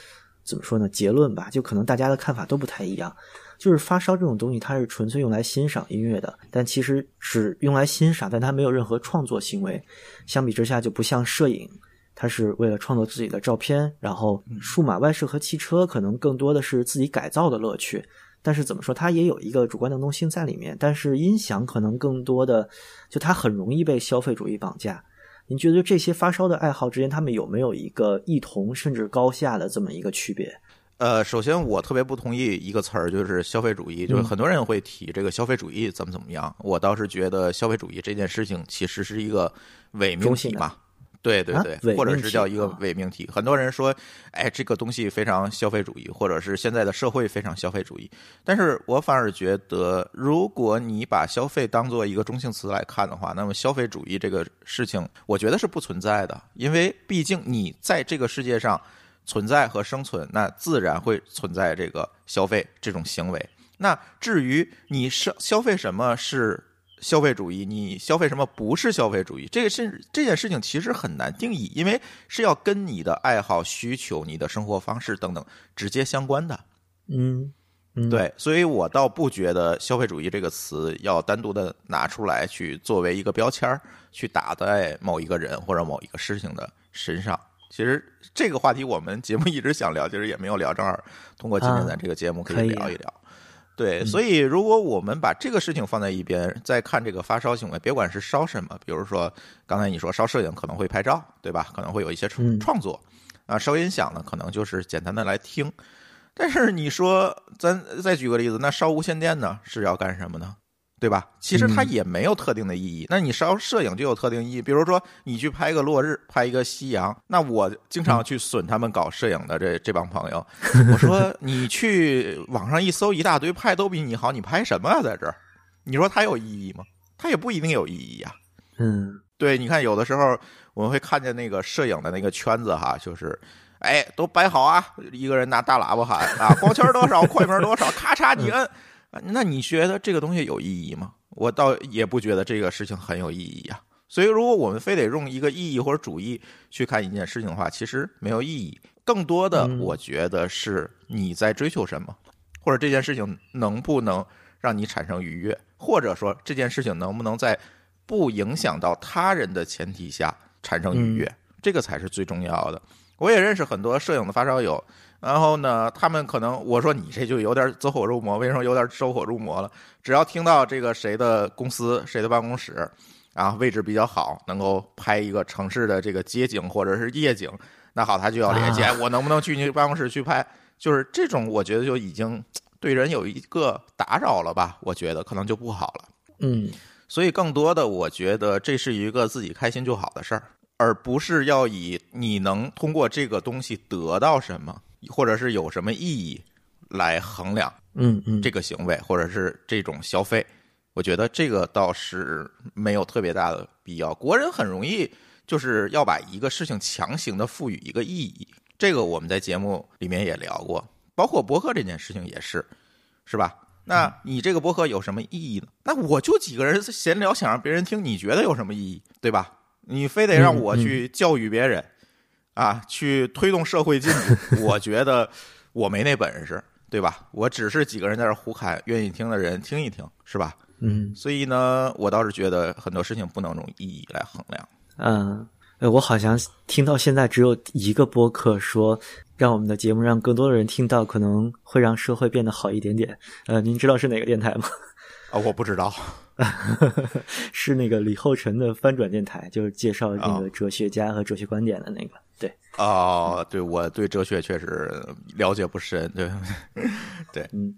怎么说呢结论吧，就可能大家的看法都不太一样。就是发烧这种东西，它是纯粹用来欣赏音乐的，但其实只用来欣赏，但它没有任何创作行为。相比之下，就不像摄影，它是为了创作自己的照片，然后数码外设和汽车可能更多的是自己改造的乐趣。但是怎么说，它也有一个主观能动性在里面。但是音响可能更多的，就它很容易被消费主义绑架。您觉得这些发烧的爱好之间，他们有没有一个异同甚至高下的这么一个区别？呃，首先我特别不同意一个词儿，就是消费主义。嗯就是很多人会提这个消费主义怎么怎么样，我倒是觉得消费主义这件事情其实是一个伪命题嘛。对对啊对，或者是叫一个啊伪命题。很多人说，哎，这个东西非常消费主义，或者是现在的社会非常消费主义。但是我反而觉得，如果你把消费当做一个中性词来看的话，那么消费主义这个事情，我觉得是不存在的，因为毕竟你在这个世界上存在和生存，那自然会存在这个消费这种行为。那至于你消消费什么是消费主义，你消费什么不是消费主义，这个是这件事情其实很难定义，因为是要跟你的爱好、需求、你的生活方式等等直接相关的。嗯，嗯，对，所以我倒不觉得消费主义这个词要单独的拿出来去作为一个标签儿去打在某一个人或者某一个事情的身上。其实这个话题我们节目一直想聊，其实也没有聊，正好通过今天啊咱这个节目可以聊一聊。对，所以如果我们把这个事情放在一边，再看这个发烧行为，别管是烧什么，比如说刚才你说烧摄影可能会拍照，对吧？可能会有一些创嗯创作啊，烧音响呢，可能就是简单的来听。但是你说，咱再举个例子，那烧无线电呢是要干什么呢？对吧？其实它嗯也没有特定的意义。那你烧摄影就有特定意义，比如说你去拍一个落日，拍一个夕阳。那我经常去损他们搞摄影的这这帮朋友，我说 你去网上一搜，一大堆拍都比你好，你拍什么啊？在这儿，你说它有意义吗？它也不一定有意义呀、嗯对，你看有的时候我们会看见那个摄影的那个圈子哈，就是，哎，都摆好啊，一个人拿大喇叭喊啊，光圈多少，快门多少，咔嚓你摁，啊那你觉得这个东西有意义吗？我倒也不觉得这个事情很有意义呀、所以，如果我们非得用一个意义或者主义去看一件事情的话，其实没有意义。更多的，我觉得是你在追求什么，或者这件事情能不能让你产生愉悦，或者说这件事情能不能在不影响到他人的前提下产生愉悦，这个才是最重要的。我也认识很多摄影的发烧友，然后呢，他们可能我说你这就有点走火入魔，为什么有点走火入魔了？只要听到这个谁的公司、谁的办公室啊位置比较好，能够拍一个城市的这个街景或者是夜景。那好，他就要联系，我能不能去你办公室去拍？就是这种，我觉得就已经对人有一个打扰了吧？我觉得可能就不好了。嗯，所以更多的，我觉得这是一个自己开心就好的事儿，而不是要以你能通过这个东西得到什么，或者是有什么意义来衡量。嗯嗯，这个行为或者是这种消费，我觉得这个倒是没有特别大的必要。国人很容易。就是要把一个事情强行的赋予一个意义，这个我们在节目里面也聊过，包括博客这件事情也是，是吧？那你这个博客有什么意义呢？那我就几个人闲聊，想让别人听，你觉得有什么意义，对吧？你非得让我去教育别人，啊，去推动社会进步，我觉得我没那本事，对吧？我只是几个人在这胡侃，愿意听的人听一听，是吧？嗯，所以呢，我倒是觉得很多事情不能用意义来衡量。嗯，我好像听到现在只有一个播客说，让我们的节目让更多的人听到，可能会让社会变得好一点点。呃，您知道是哪个电台吗？啊，我不知道，是那个李厚辰的翻转电台，就是介绍那个哲学家和哲学观点的那个。对，哦，对，我对哲学确实了解不深，对，对，嗯。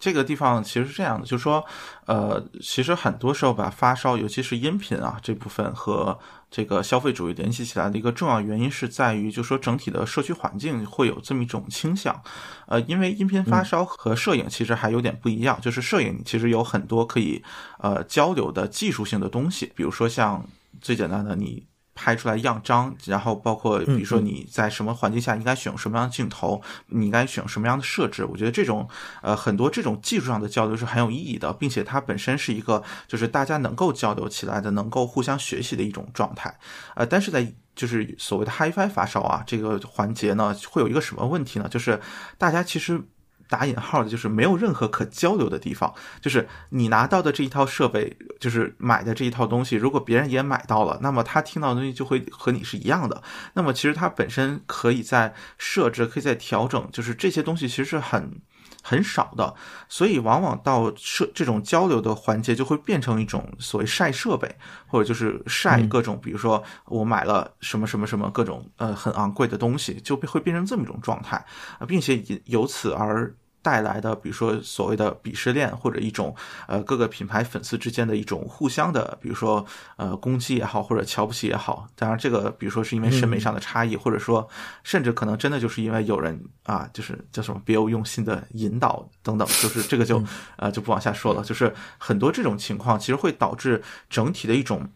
这个地方其实是这样的，就是说，呃，其实很多时候把发烧，尤其是音频啊这部分和这个消费主义联系起来的一个重要原因是在于，就说整体的社区环境会有这么一种倾向，呃，因为音频发烧和摄影其实还有点不一样，就是摄影其实有很多可以呃交流的技术性的东西，比如说像最简单的你。拍出来样张，然后包括比如说你在什么环境下应该选用什么样的镜头，你应该选用什么样的设置。我觉得这种呃很多这种技术上的交流是很有意义的，并且它本身是一个就是大家能够交流起来的，能够互相学习的一种状态。呃，但是在就是所谓的 HiFi 发烧啊这个环节呢，会有一个什么问题呢？就是大家其实。打引号的，就是没有任何可交流的地方。就是你拿到的这一套设备，就是买的这一套东西，如果别人也买到了，那么他听到的东西就会和你是一样的。那么其实它本身可以在设置，可以在调整，就是这些东西其实是很。很少的，所以往往到设这种交流的环节，就会变成一种所谓晒设备，或者就是晒各种，比如说我买了什么什么什么各种呃很昂贵的东西，就会变成这么一种状态啊，并且由此而。带来的，比如说所谓的鄙视链，或者一种呃各个品牌粉丝之间的一种互相的，比如说呃攻击也好，或者瞧不起也好。当然，这个比如说是因为审美上的差异，或者说甚至可能真的就是因为有人啊，就是叫什么别有用心的引导等等，就是这个就呃就不往下说了。就是很多这种情况，其实会导致整体的一种。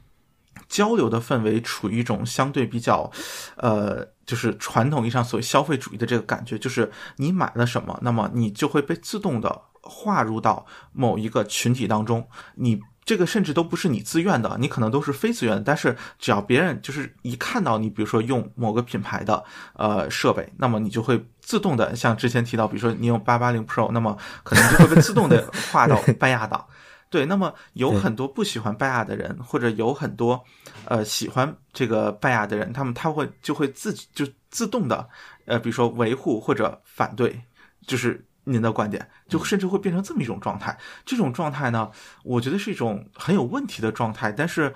交流的氛围处于一种相对比较，呃，就是传统意义上所谓消费主义的这个感觉，就是你买了什么，那么你就会被自动的划入到某一个群体当中。你这个甚至都不是你自愿的，你可能都是非自愿的。但是只要别人就是一看到你，比如说用某个品牌的呃设备，那么你就会自动的像之前提到，比如说你用八八零 Pro，那么可能就会被自动的 划到半亚档。对，那么有很多不喜欢拜亚的人，或者有很多，呃，喜欢这个拜亚的人，他们他会就会自己就自动的，呃，比如说维护或者反对，就是您的观点，就甚至会变成这么一种状态。这种状态呢，我觉得是一种很有问题的状态，但是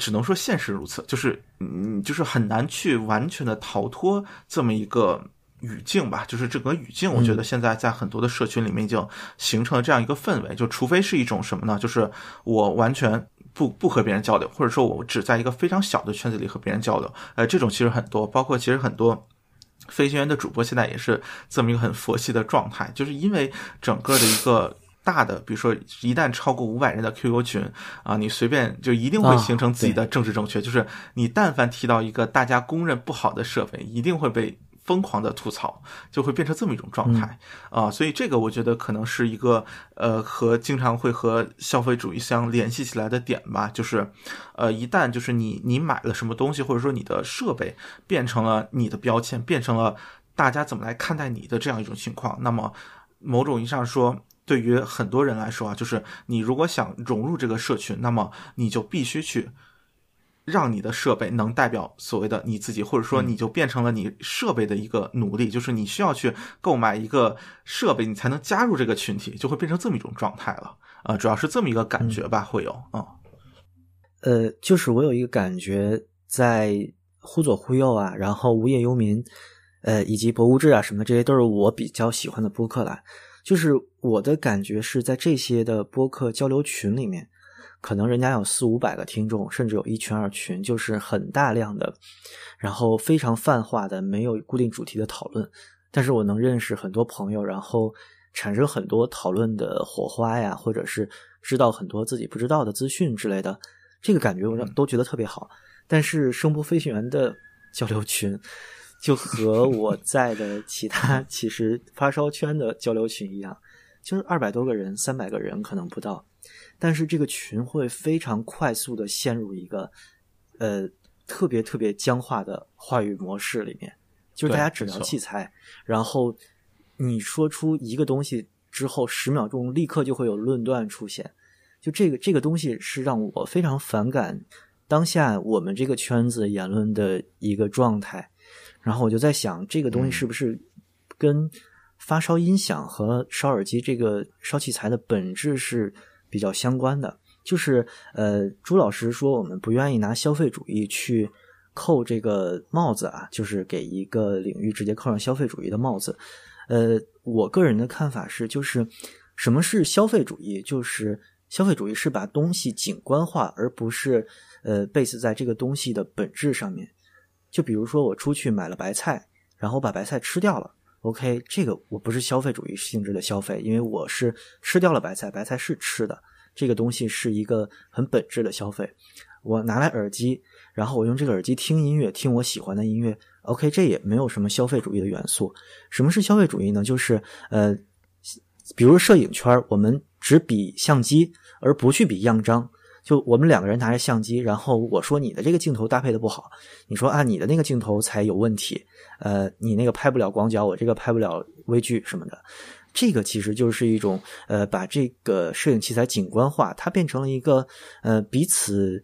只能说现实如此，就是嗯，就是很难去完全的逃脱这么一个。语境吧，就是整个语境，我觉得现在在很多的社群里面已经形成了这样一个氛围，就除非是一种什么呢？就是我完全不不和别人交流，或者说我只在一个非常小的圈子里和别人交流，呃，这种其实很多，包括其实很多飞行员的主播现在也是这么一个很佛系的状态，就是因为整个的一个。大的，比如说一旦超过五百人的 QQ 群啊，你随便就一定会形成自己的政治正确，就是你但凡提到一个大家公认不好的设备，一定会被。疯狂的吐槽，就会变成这么一种状态啊、所以这个我觉得可能是一个呃和经常会和消费主义相联系起来的点吧，就是呃一旦就是你你买了什么东西，或者说你的设备变成了你的标签，变成了大家怎么来看待你的这样一种情况，那么某种意义上说。对于很多人来说啊，就是你如果想融入这个社群，那么你就必须去让你的设备能代表所谓的你自己，或者说你就变成了你设备的一个奴隶，就是你需要去购买一个设备，你才能加入这个群体，就会变成这么一种状态了。啊、主要是这么一个感觉吧，会有啊、呃，就是我有一个感觉，在忽左忽右啊，然后无业游民，呃，以及博物志啊什么的，这些都是我比较喜欢的播客啦。就是我的感觉是在这些的播客交流群里面，可能人家有四五百个听众，甚至有一群二群，就是很大量的，然后非常泛化的，没有固定主题的讨论。但是我能认识很多朋友，然后产生很多讨论的火花呀，或者是知道很多自己不知道的资讯之类的，这个感觉我都觉得特别好。但是声波飞行员的交流群，就和我在的其他其实发烧圈的交流群一样，就是二百多个人、三百个人可能不到，但是这个群会非常快速的陷入一个呃特别特别僵化的话语模式里面，就是大家只聊器材，然后你说出一个东西之后，十秒钟立刻就会有论断出现，就这个这个东西是让我非常反感当下我们这个圈子言论的一个状态。然后我就在想，这个东西是不是跟发烧音响和烧耳机这个烧器材的本质是比较相关的？就是呃，朱老师说我们不愿意拿消费主义去扣这个帽子啊，就是给一个领域直接扣上消费主义的帽子。呃，我个人的看法是，就是什么是消费主义？就是消费主义是把东西景观化，而不是呃 base 在这个东西的本质上面。就比如说我出去买了白菜，然后把白菜吃掉了。OK，这个我不是消费主义性质的消费，因为我是吃掉了白菜，白菜是吃的，这个东西是一个很本质的消费。我拿来耳机，然后我用这个耳机听音乐，听我喜欢的音乐。OK，这也没有什么消费主义的元素。什么是消费主义呢？就是呃，比如摄影圈，我们只比相机，而不去比样张。就我们两个人拿着相机，然后我说你的这个镜头搭配的不好，你说啊你的那个镜头才有问题，呃，你那个拍不了广角，我这个拍不了微距什么的。这个其实就是一种呃，把这个摄影器材景观化，它变成了一个呃彼此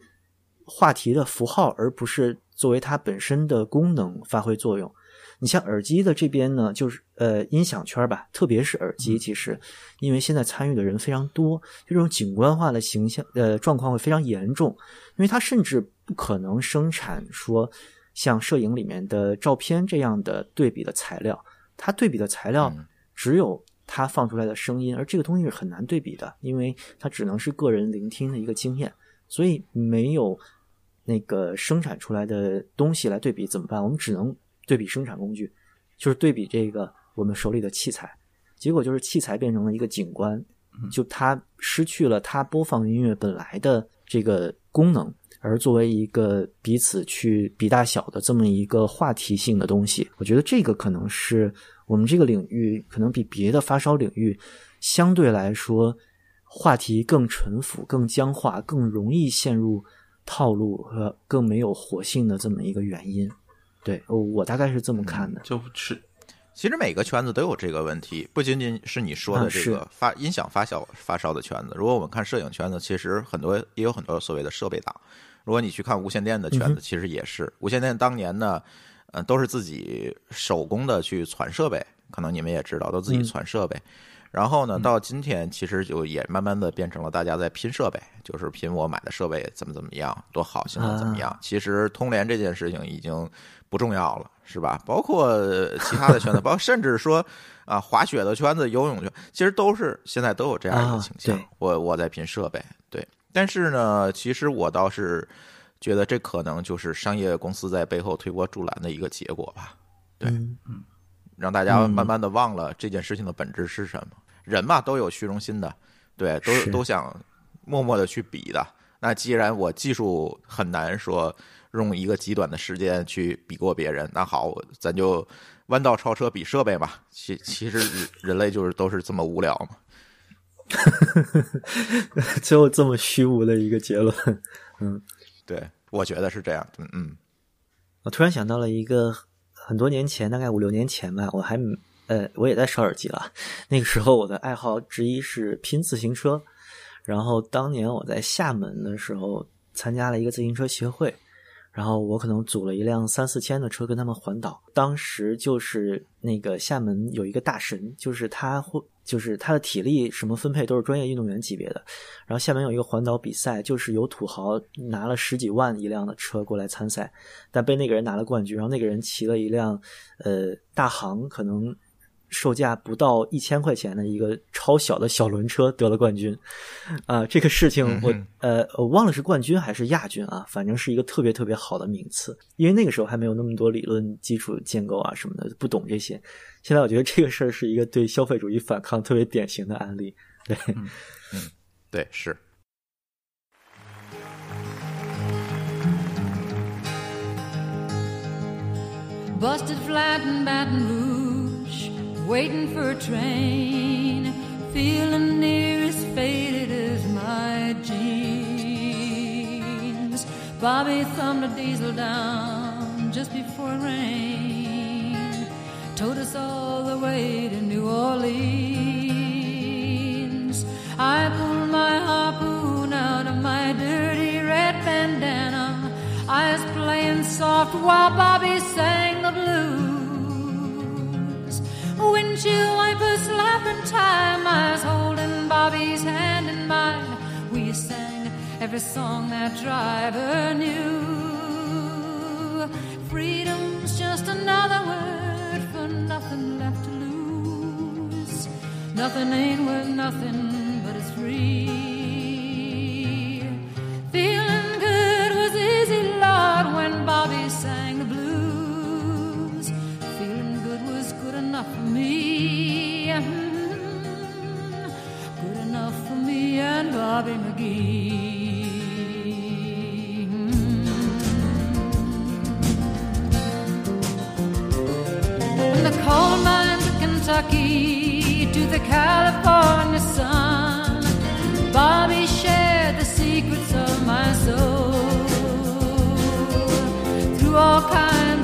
话题的符号，而不是作为它本身的功能发挥作用。你像耳机的这边呢，就是呃音响圈吧，特别是耳机，其实因为现在参与的人非常多，这种景观化的形象呃状况会非常严重，因为它甚至不可能生产说像摄影里面的照片这样的对比的材料，它对比的材料嗯。只有它放出来的声音，而这个东西是很难对比的，因为它只能是个人聆听的一个经验，所以没有那个生产出来的东西来对比怎么办？我们只能对比生产工具，就是对比这个我们手里的器材，结果就是器材变成了一个景观，就它失去了它播放音乐本来的这个功能，而作为一个彼此去比大小的这么一个话题性的东西，我觉得这个可能是我们这个领域可能比别的发烧领域相对来说话题更淳朴、更僵化、更容易陷入套路和更没有活性的这么一个原因。对，我我大概是这么看的。就是其实每个圈子都有这个问题，不仅仅是你说的这个发音响发烧发烧的圈子。如果我们看摄影圈子，其实很多也有很多所谓的设备党。如果你去看无线电的圈子，其实也是无线电当年呢，呃，都是自己手工的去传设备，可能你们也知道，都自己嗯传设备。然后呢，到今天其实就也慢慢的变成了大家在拼设备，就是拼我买的设备怎么怎么样，多好，性能怎么样。其实通联这件事情已经不重要了，是吧？包括其他的圈子，包括甚至说啊，滑雪的圈子、游泳圈，其实都是现在都有这样一个啊倾向。对我我在拼设备，对。但是呢，其实我倒是觉得这可能就是商业公司在背后推波助澜的一个结果吧。对嗯让大家嗯慢慢的忘了这件事情的本质是什么。人嘛，都有虚荣心的，对，都都想默默的去比的。那既然我技术很难说用一个极短的时间去比过别人。那好，咱就弯道超车比设备吧。其其实人类就是都是这么无聊嘛。最后这么虚无的一个结论，嗯，对，我觉得是这样。嗯嗯，我突然想到了一个很多年前，大概五六年前吧，我还呃我也在烧耳机了。那个时候我的爱好之一是拼自行车，然后当年我在厦门的时候参加了一个自行车协会。然后我可能组了一辆三四千的车跟他们环岛，当时就是那个厦门有一个大神，就是他会，就是他的体力什么分配都是专业运动员级别的。然后厦门有一个环岛比赛，就是有土豪拿了十几万一辆的车过来参赛，但被那个人拿了冠军。然后那个人骑了一辆呃大行，可能。售价不到一千块钱的一个超小的小轮车得了冠军，啊，这个事情我呃我忘了是冠军还是亚军啊，反正是一个特别特别好的名次。因为那个时候还没有那么多理论基础建构啊什么的，不懂这些。现在我觉得这个事儿是一个对消费主义反抗特别典型的案例。对，嗯，对，是。Waiting for a train, feeling near as faded as my jeans. Bobby thumbed a diesel down just before it rained, towed us all the way to New Orleans. I pulled my harpoon out of my dirty red bandana. I was playing soft while Bobby sang the blues windshield wipers slapping time. I was holding Bobby's hand in mine. We sang every song that driver knew. Freedom's just another word for nothing left to lose. Nothing ain't worth nothing, but it's free. Feeling good was easy, Lord, when Bobby sang enough for me. and Bobby McGee. From the coal mines of Kentucky to the California sun, Bobby shared the secrets of my soul through all kinds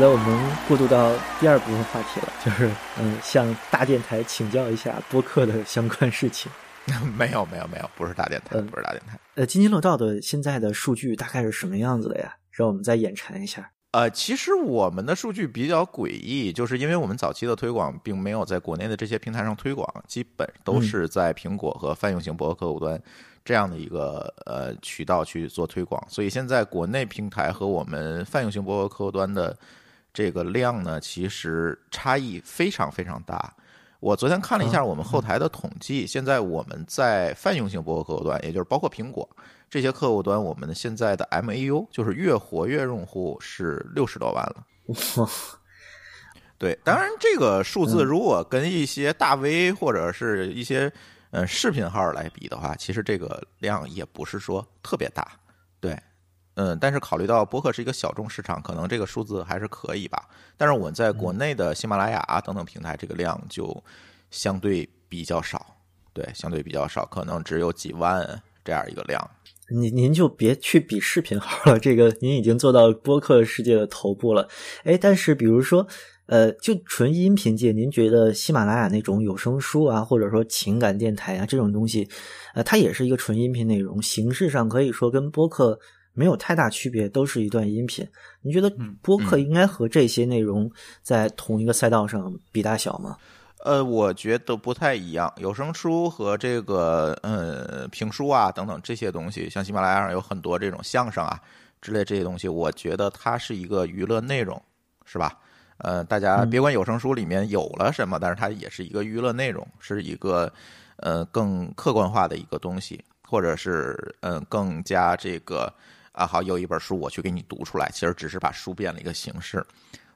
得我们过渡到第二部分话题了，就是嗯，向大电台请教一下播客的相关事情。没有没有没有，不是大电台，嗯不是大电台。呃，津津乐道的现在的数据大概是什么样子的呀？让我们再眼馋一下。呃，其实我们的数据比较诡异，就是因为我们早期的推广并没有在国内的这些平台上推广，基本都是在苹果和泛用型博客客户端这样的一个呃渠道去做推广。所以现在国内平台和我们泛用型博客客户端的这个量呢，其实差异非常非常大。我昨天看了一下我们后台的统计，现在我们在泛用性播客客户端，也就是包括苹果这些客户端，我们现在的 MAU 就是月活跃用户是六十多万了。对，当然这个数字如果跟一些大 V 或者是一些呃视频号来比的话，其实这个量也不是说特别大。对，嗯，但是考虑到播客是一个小众市场，可能这个数字还是可以吧。但是我们在国内的喜马拉雅啊等等平台，这个量就相对比较少。对，相对比较少，可能只有几万这样一个量。您您就别去比视频号了，这个您已经做到播客世界的头部了。哎，但是比如说，呃，就纯音频界，您觉得喜马拉雅那种有声书啊，或者说情感电台啊这种东西，呃，它也是一个纯音频内容，形式上可以说跟播客没有太大区别，都是一段音频。你觉得播客应该和这些内容在同一个赛道上比大小吗？呃，我觉得不太一样。有声书和这个呃评书啊等等这些东西，像喜马拉雅上有很多这种相声啊之类这些东西，我觉得它是一个娱乐内容，是吧？呃，大家别管有声书里面有了什么，但是它也是一个娱乐内容，是一个呃更客观化的一个东西，或者是嗯、呃更加这个啊好有一本书我去给你读出来，其实只是把书变了一个形式。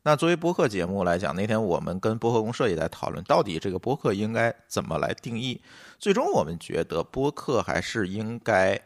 那作为播客节目来讲，那天我们跟播客公社也在讨论，到底这个播客应该怎么来定义。最终我们觉得播客还是应该，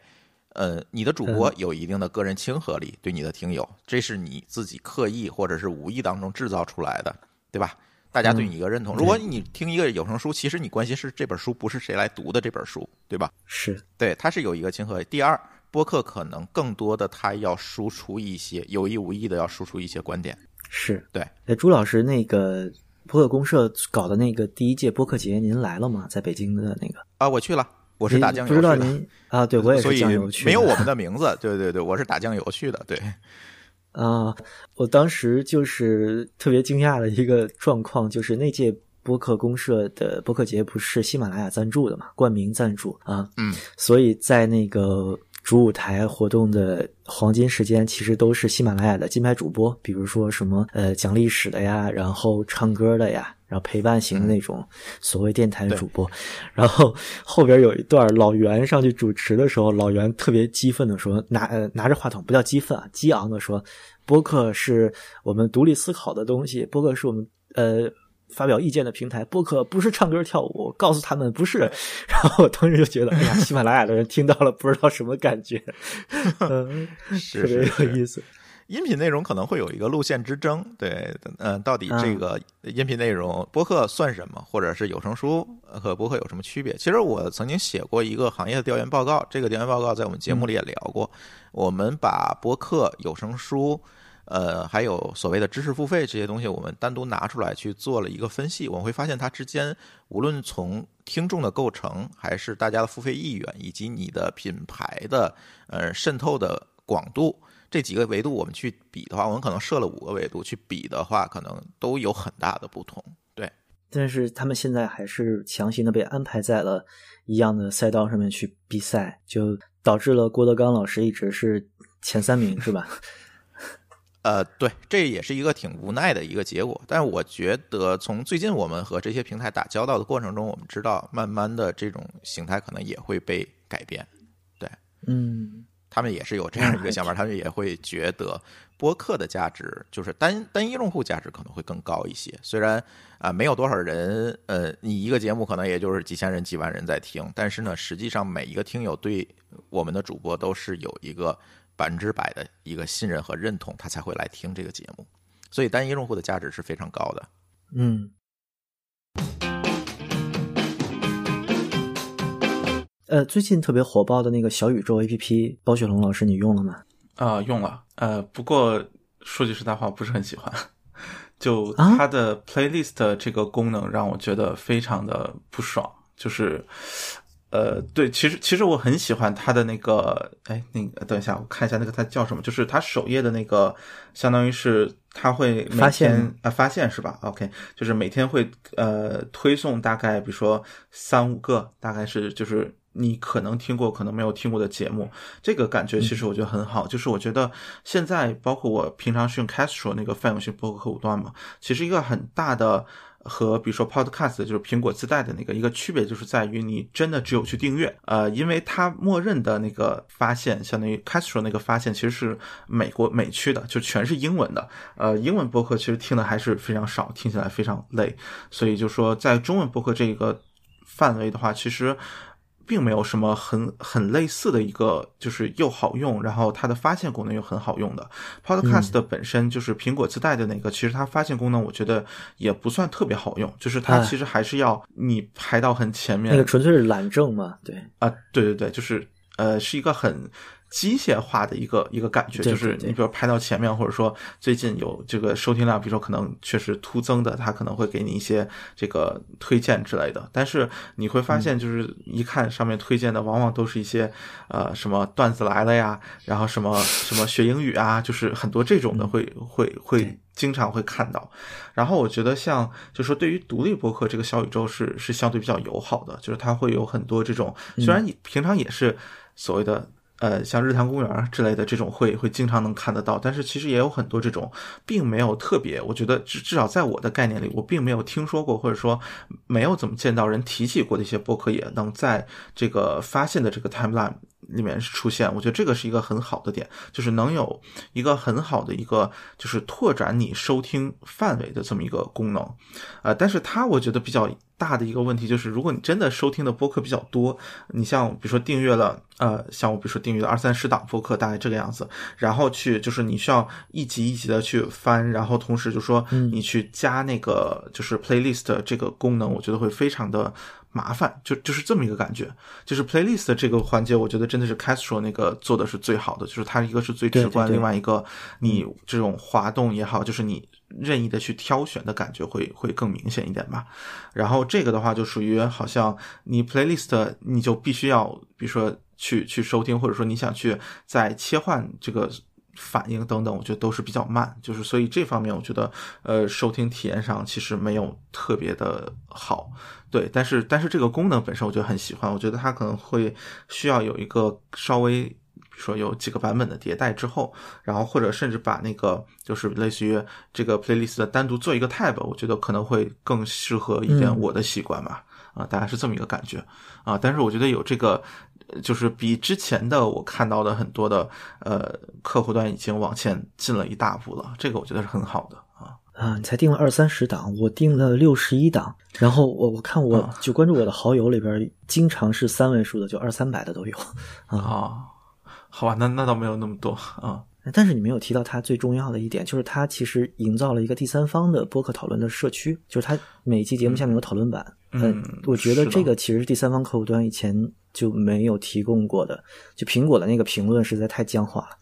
呃，你的主播有一定的个人亲和力，对你的听友，这是你自己刻意或者是无意当中制造出来的，对吧？大家对你一个认同。如果你听一个有声书，其实你关心是这本书不是谁来读的这本书，对吧？是，对，它是有一个亲和力。第二，播客可能更多的他要输出一些有意无意的要输出一些观点。是对，哎，朱老师，那个播客公社搞的那个第一届播客节，您来了吗？在北京的那个，啊，我去了，我是打酱油不知道您啊？对，我也是酱油去的，没有我们的名字。对对对，我是打酱油去的。对，啊，我当时就是特别惊讶的一个状况，就是那届播客公社的播客节不是喜马拉雅赞助的嘛，冠名赞助啊，嗯，所以在那个主舞台活动的黄金时间，其实都是喜马拉雅的金牌主播，比如说什么呃讲历史的呀，然后唱歌的呀。然后陪伴型的那种所谓电台主播，然后后边有一段老袁上去主持的时候，老袁特别激愤的说，拿呃拿着话筒不叫激愤啊，激昂的说，播客是我们独立思考的东西，播客是我们呃发表意见的平台，播客不是唱歌跳舞，告诉他们不是。然后我当时就觉得，哎呀，喜马拉雅的人听到了不知道什么感觉，嗯、是特别有意思。音频内容可能会有一个路线之争，对，嗯、到底这个音频内容播客算什么，或者是有声书和播客有什么区别？其实我曾经写过一个行业的调研报告，这个调研报告在我们节目里也聊过。我们把播客、有声书，呃，还有所谓的知识付费这些东西，我们单独拿出来去做了一个分析，我们会发现它之间无论从听众的构成，还是大家的付费意愿，以及你的品牌的呃渗透的广度。这几个维度我们去比的话，我们可能设了五个维度去比的话，可能都有很大的不同。对，但是他们现在还是强行的被安排在了一样的赛道上面去比赛，就导致了郭德纲老师一直是前三名，是吧？呃，对，这也是一个挺无奈的一个结果。但是我觉得，从最近我们和这些平台打交道的过程中，我们知道，慢慢的这种形态可能也会被改变。对嗯，他们也是有这样一个想法，他们也会觉得播客的价值就是单单一用户价值可能会更高一些。虽然啊、没有多少人，呃，你一个节目可能也就是几千人、几万人在听，但是呢，实际上每一个听友对我们的主播都是有一个百分之百的一个信任和认同，他才会来听这个节目。所以单一用户的价值是非常高的。嗯。呃，最近特别火爆的那个小宇宙 APP，包雪龙老师你用了吗？啊、用了，呃，不过说句实在话，不是很喜欢。就啊它的 playlist 这个功能让我觉得非常的不爽，就是，呃，对，其实其实我很喜欢它的那个，哎，那个等一下，我看一下那个它叫什么，就是它首页的那个，相当于是它会每发现天啊、发现是吧？OK，就是每天会呃推送大概比如说三五个，大概是就是你可能听过，可能没有听过的节目，这个感觉其实我觉得很好。就是我觉得现在包括我平常是用 Castro 那个泛用性播客客户端嘛，其实一个很大的和比如说 Podcast 就是苹果自带的那个一个区别，就是在于你真的只有去订阅，呃，因为它默认的那个发现，相当于 Castro 那个发现其实是美国美区的，就全是英文的，呃，英文播客其实听的还是非常少，听起来非常累，所以就说在中文播客这个范围的话，其实。并没有什么很很类似的一个，就是又好用，然后它的发现功能又很好用的。Podcast 本身就是苹果自带的那个，其实它发现功能我觉得也不算特别好用，就是它哎。其实还是要你排到很前面。那个纯粹是懒政嘛，对，啊，对对对，就是呃，是一个很机械化的一个一个感觉，就是你比如拍到前面，或者说最近有这个收听量，比如说可能确实突增的，它可能会给你一些这个推荐之类的。但是你会发现，就是一看上面推荐的，往往都是一些呃什么段子来了呀，然后什么什么学英语啊，就是很多这种的会会会。经常会看到，然后我觉得像就说对于独立博客这个小宇宙是是相对比较友好的，就是它会有很多这种，虽然你平常也是所谓的呃像日坛公园之类的这种会会经常能看得到，但是其实也有很多这种并没有特别，我觉得至至少在我的概念里，我并没有听说过或者说没有怎么见到人提起过的一些博客也能在这个发现的这个 timeline 里面出现，我觉得这个是一个很好的点，就是能有一个很好的一个就是拓展你收听范围的这么一个功能，呃，但是它我觉得比较大的一个问题就是，如果你真的收听的播客比较多，你像比如说订阅了，呃，像我比如说订阅了二三十档播客，大概这个样子，然后去就是你需要一集一集的去翻，然后同时就说你去加那个就是 playlist 这个功能，我觉得会非常的。麻烦，就就是这么一个感觉，就是 playlist 这个环节，我觉得真的是 Castro 那个做的是最好的，就是它一个是最直观，对对对另外一个你这种滑动也好，就是你任意的去挑选的感觉会会更明显一点吧。然后这个的话就属于好像你 playlist 你就必须要，比如说去去收听，或者说你想去再切换这个。反应等等，我觉得都是比较慢，就是所以这方面我觉得，呃，收听体验上其实没有特别的好，对，但是但是这个功能本身我觉得很喜欢，我觉得它可能会需要有一个稍微，比如说有几个版本的迭代之后，然后或者甚至把那个就是类似于这个 playlist 的单独做一个 tab，我觉得可能会更适合一点我的习惯吧，啊、大概是这么一个感觉啊，但是我觉得有这个。就是比之前的我看到的很多的呃客户端已经往前进了一大步了，这个我觉得是很好的啊。啊，你才定了二三十档，我定了六十一档，然后我我看我就关注我的好友里边，经常是三位数的，就二三百的都有啊。啊，好吧，那那倒没有那么多啊。但是你没有提到它最重要的一点，就是它其实营造了一个第三方的播客讨论的社区，就是它每期节目下面有讨论版。嗯我觉得这个其实是第三方客户端以前就没有提供过的。就苹果的那个评论实在太僵化了，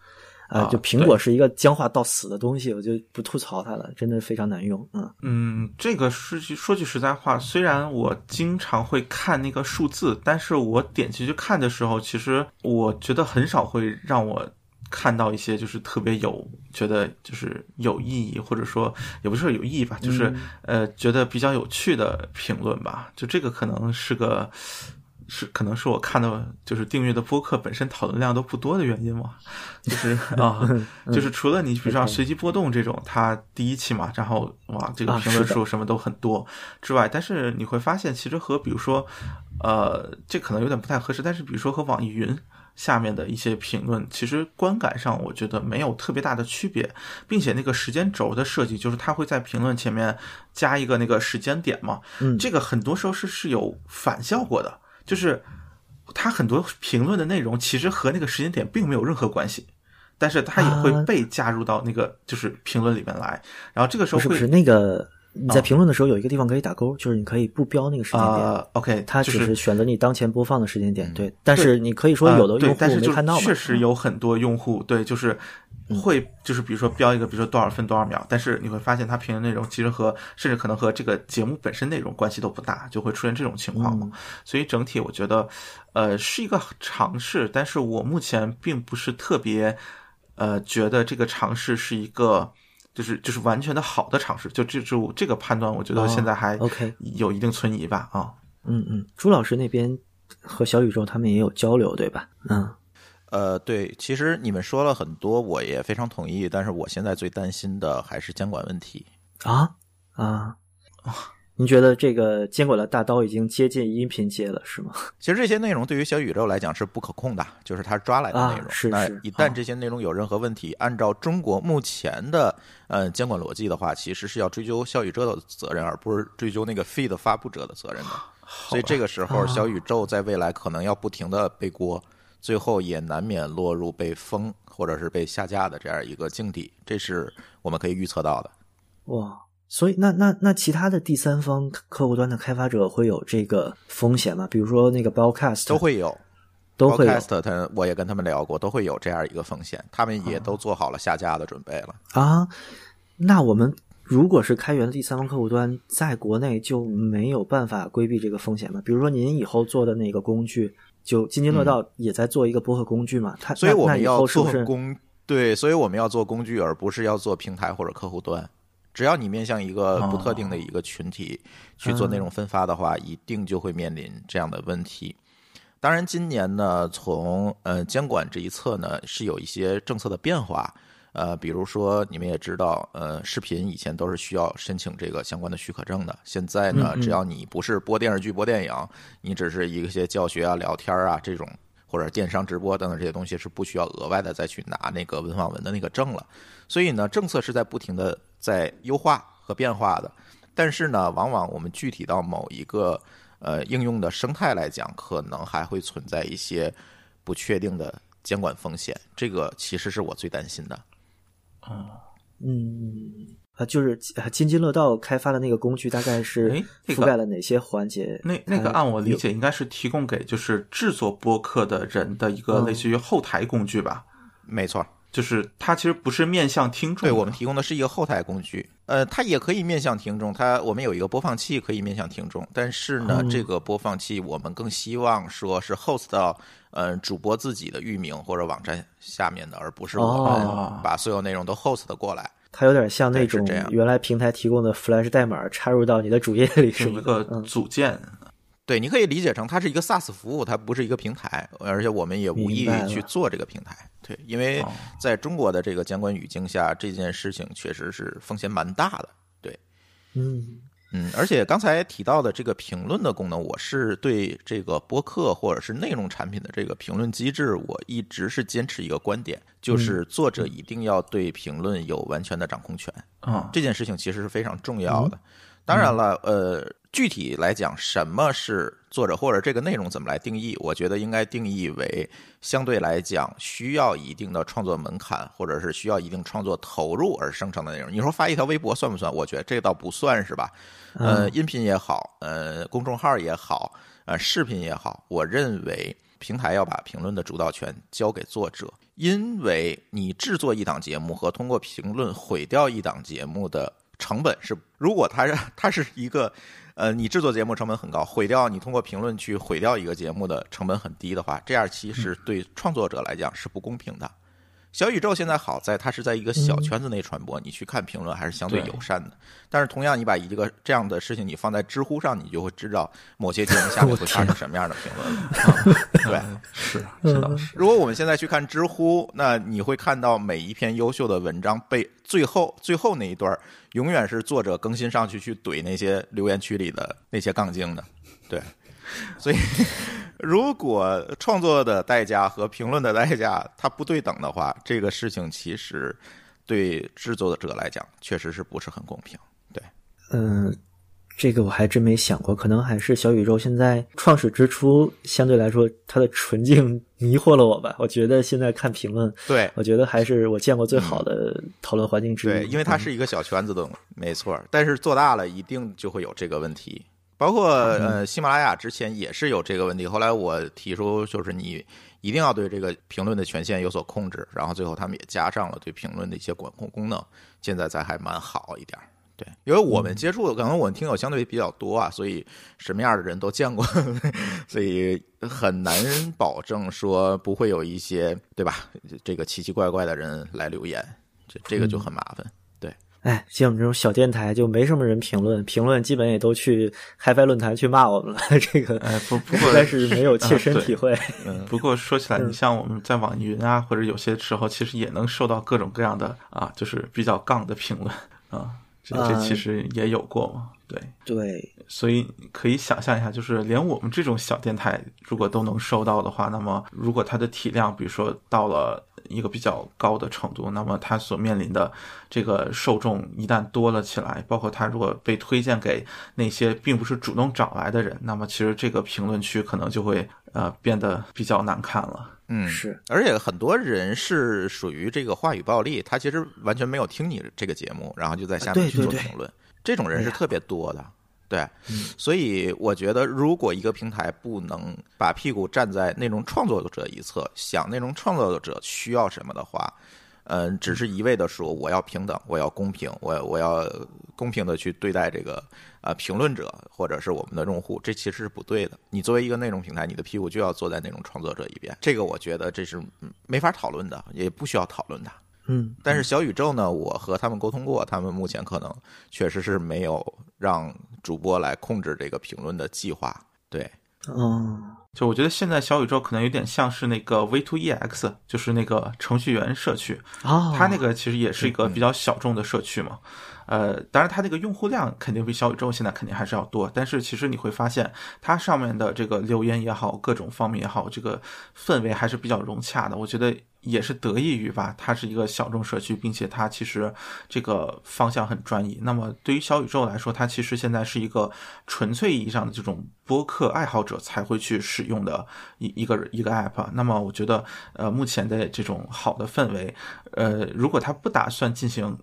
啊、啊就苹果是一个僵化到死的东西，我就不吐槽它了，真的非常难用。嗯嗯，这个是句说句实在话，虽然我经常会看那个数字，但是我点进去看的时候，其实我觉得很少会让我看到一些就是特别有觉得就是有意义，或者说也不是说有意义吧，就是、呃觉得比较有趣的评论吧。就这个可能是个。是，可能是我看的，就是订阅的播客本身讨论量都不多的原因嘛，就是 啊，就是除了你比如说随机波动这种，它第一期嘛，然后哇，这个啊评论数什么都很多之外，但是你会发现，其实和比如说，呃，这可能有点不太合适，但是比如说和网易云下面的一些评论，其实观感上我觉得没有特别大的区别，并且那个时间轴的设计，就是它会在评论前面加一个那个时间点嘛，嗯。这个很多时候是是有反效果的，就是他很多评论的内容其实和那个时间点并没有任何关系。但是他也会啊被加入到那个就是评论里面来，然后这个时候会不是那个你在啊评论的时候有一个地方可以打勾，就是你可以不标那个时间点。啊、o k 它就是只是选择你当前播放的时间点，对。但是你可以说有的用户看到，确实有很多用户对，就是会就是比如说标一个，比如说多少分多少秒，但是你会发现他评论内容其实和甚至可能和这个节目本身内容关系都不大，就会出现这种情况嘛。所以整体我觉得，呃，是一个尝试，但是我目前并不是特别呃觉得这个尝试是一个。就是就是完全的好的尝试，就这就这个判断，我觉得现在还哦 OK 有一定存疑吧啊。嗯嗯，朱老师那边和小宇宙他们也有交流，对吧？嗯，呃，对，其实你们说了很多，我也非常同意。但是我现在最担心的还是监管问题。啊啊，您觉得这个监管的大刀已经接近音频界了，是吗？其实这些内容对于小宇宙来讲是不可控的，就是它抓来的内容。啊是是那一旦啊这些内容有任何问题，按照中国目前的呃监管逻辑的话，其实是要追究小宇宙的责任，而不是追究那个 feed 发布者的责任的。所以这个时候，啊小宇宙在未来可能要不停的背锅，最后也难免落入被封或者是被下架的这样一个境地，这是我们可以预测到的。哇，所以那那那其他的第三方客户端的开发者会有这个风险吗？比如说那个 Broadcast 都会有，都会有 Broadcast，他我也跟他们聊过，都会有这样一个风险，他们也都做好了下架的准备了。啊。那我们如果是开源的第三方客户端，在国内就没有办法规避这个风险吗？比如说您以后做的那个工具，就津津乐道也在做一个播客工具嘛？它嗯所以我们要做后是是工，对，所以我们要做工具，而不是要做平台或者客户端。只要你面向一个不特定的一个群体去做内容分发的话，一定就会面临这样的问题。当然，今年呢，从呃监管这一侧呢，是有一些政策的变化。呃，比如说你们也知道，呃，视频以前都是需要申请这个相关的许可证的，现在呢，只要你不是播电视剧、播电影，你只是一些教学啊、聊天啊这种，或者电商直播等等这些东西，是不需要额外的再去拿那个文访文的那个证了。所以呢，政策是在不停的在优化和变化的，但是呢，往往我们具体到某一个呃应用的生态来讲，可能还会存在一些不确定的监管风险，这个其实是我最担心的。嗯啊，就是啊津津乐道开发的那个工具，大概是诶覆盖了哪些环节？那那个按我理解，应该是提供给就是制作播客的人的一个嗯类似于后台工具吧。没错，就是它其实不是面向听众，对我们提供的是一个后台工具，呃，它也可以面向听众，它我们有一个播放器可以面向听众，但是呢，嗯这个播放器我们更希望说是 host 到呃主播自己的域名或者网站下面的，而不是我哦们把所有内容都 host 的过来。它有点像那种这样原来平台提供的 Flash 代码插入到你的主页里什是一么的。个嗯组件。对，你可以理解成它是一个 SaaS 服务，它不是一个平台，而且我们也无意去做这个平台。对，因为哦在中国的这个监管语境下，这件事情确实是风险蛮大的。对，嗯嗯，而且刚才提到的这个评论的功能，我是对这个播客或者是内容产品的这个评论机制，我一直是坚持一个观点，就是作者一定要对评论有完全的掌控权。嗯，这件事情其实是非常重要的。当然了，呃，具体来讲，什么是作者或者这个内容怎么来定义？我觉得应该定义为相对来讲需要一定的创作门槛，或者是需要一定创作投入而生成的内容。你说发一条微博算不算？我觉得这倒不算是吧。呃，音频也好，呃，公众号也好，呃，视频也好，我认为平台要把评论的主导权交给作者，因为你制作一档节目和通过评论毁掉一档节目的成本是，如果它是它是一个，呃，你制作节目成本很高，毁掉你通过评论去毁掉一个节目的成本很低的话，这样其实对创作者来讲是不公平的。小宇宙现在好在它是在一个小圈子内传播，你去看评论还是相对对友善的。但是同样，你把一个这样的事情你放在知乎上，你就会知道某些节目下面会发生什么样的评论了。对，是这倒是。如果我们现在去看知乎，那你会看到每一篇优秀的文章被最后最后那一段永远是作者更新上去去怼那些留言区里的那些杠精的，对。所以，如果创作的代价和评论的代价它不对等的话，这个事情其实对制作者来讲确实是不是很公平？对，嗯，这个我还真没想过，可能还是小宇宙现在创始之初相对来说它的纯净迷惑了我吧。我觉得现在看评论，对，我觉得还是我见过最好的讨论环境之一。对，因为它嗯是一个小圈子的，没错。但是做大了，一定就会有这个问题。包括呃，喜马拉雅之前也是有这个问题。后来我提出，就是你一定要对这个评论的权限有所控制，然后最后他们也加上了对评论的一些管控功能，现在才还蛮好一点儿。对，因为我们接触的可能我们听友相对比较多啊，所以什么样的人都见过，所以很难保证说不会有一些对吧？这个奇奇怪怪的人来留言，这这个就很麻烦。对，哎，像我们这种小电台就没什么人评论，评论基本也都去 HiFi 论坛去骂我们了。这个哎不不过实在是没有 切身体会。嗯不过说起来，嗯你像我们在网易云啊，或者有些时候，其实也能收到各种各样的啊，就是比较杠的评论啊，这这啊其实也有过嘛，对。对，所以可以想象一下，就是连我们这种小电台，如果都能收到的话，那么如果它的体量，比如说到了一个比较高的程度，那么它所面临的这个受众一旦多了起来，包括它如果被推荐给那些并不是主动找来的人，那么其实这个评论区可能就会呃变得比较难看了。嗯，是，而且很多人是属于这个话语暴力，他其实完全没有听你这个节目，然后就在下面去对对对做评论，这种人是特别多的。对，所以我觉得，如果一个平台不能把屁股站在内容创作者一侧，想内容创作者需要什么的话，嗯，只是一味的说我要平等，我要公平，我我要公平的去对待这个呃评论者或者是我们的用户，这其实是不对的。你作为一个内容平台，你的屁股就要坐在内容创作者一边，这个我觉得这是嗯没法讨论的，也不需要讨论的。嗯，但是小宇宙呢，我和他们沟通过，他们目前可能确实是没有让主播来控制这个评论的计划。对，嗯，就我觉得现在小宇宙可能有点像是那个 V2EX，就是那个程序员社区，哦，它那个其实也是一个比较小众的社区嘛。呃，当然它那个用户量肯定比小宇宙现在肯定还是要多，但是其实你会发现它上面的这个留言也好，各种方面也好，这个氛围还是比较融洽的。我觉得也是得益于吧，它是一个小众社区，并且它其实这个方向很专一。那么对于小宇宙来说，它其实现在是一个纯粹意义上的这种播客爱好者才会去使用的一一个一个 app。那么我觉得，呃，目前的这种好的氛围，呃，如果他不打算进行。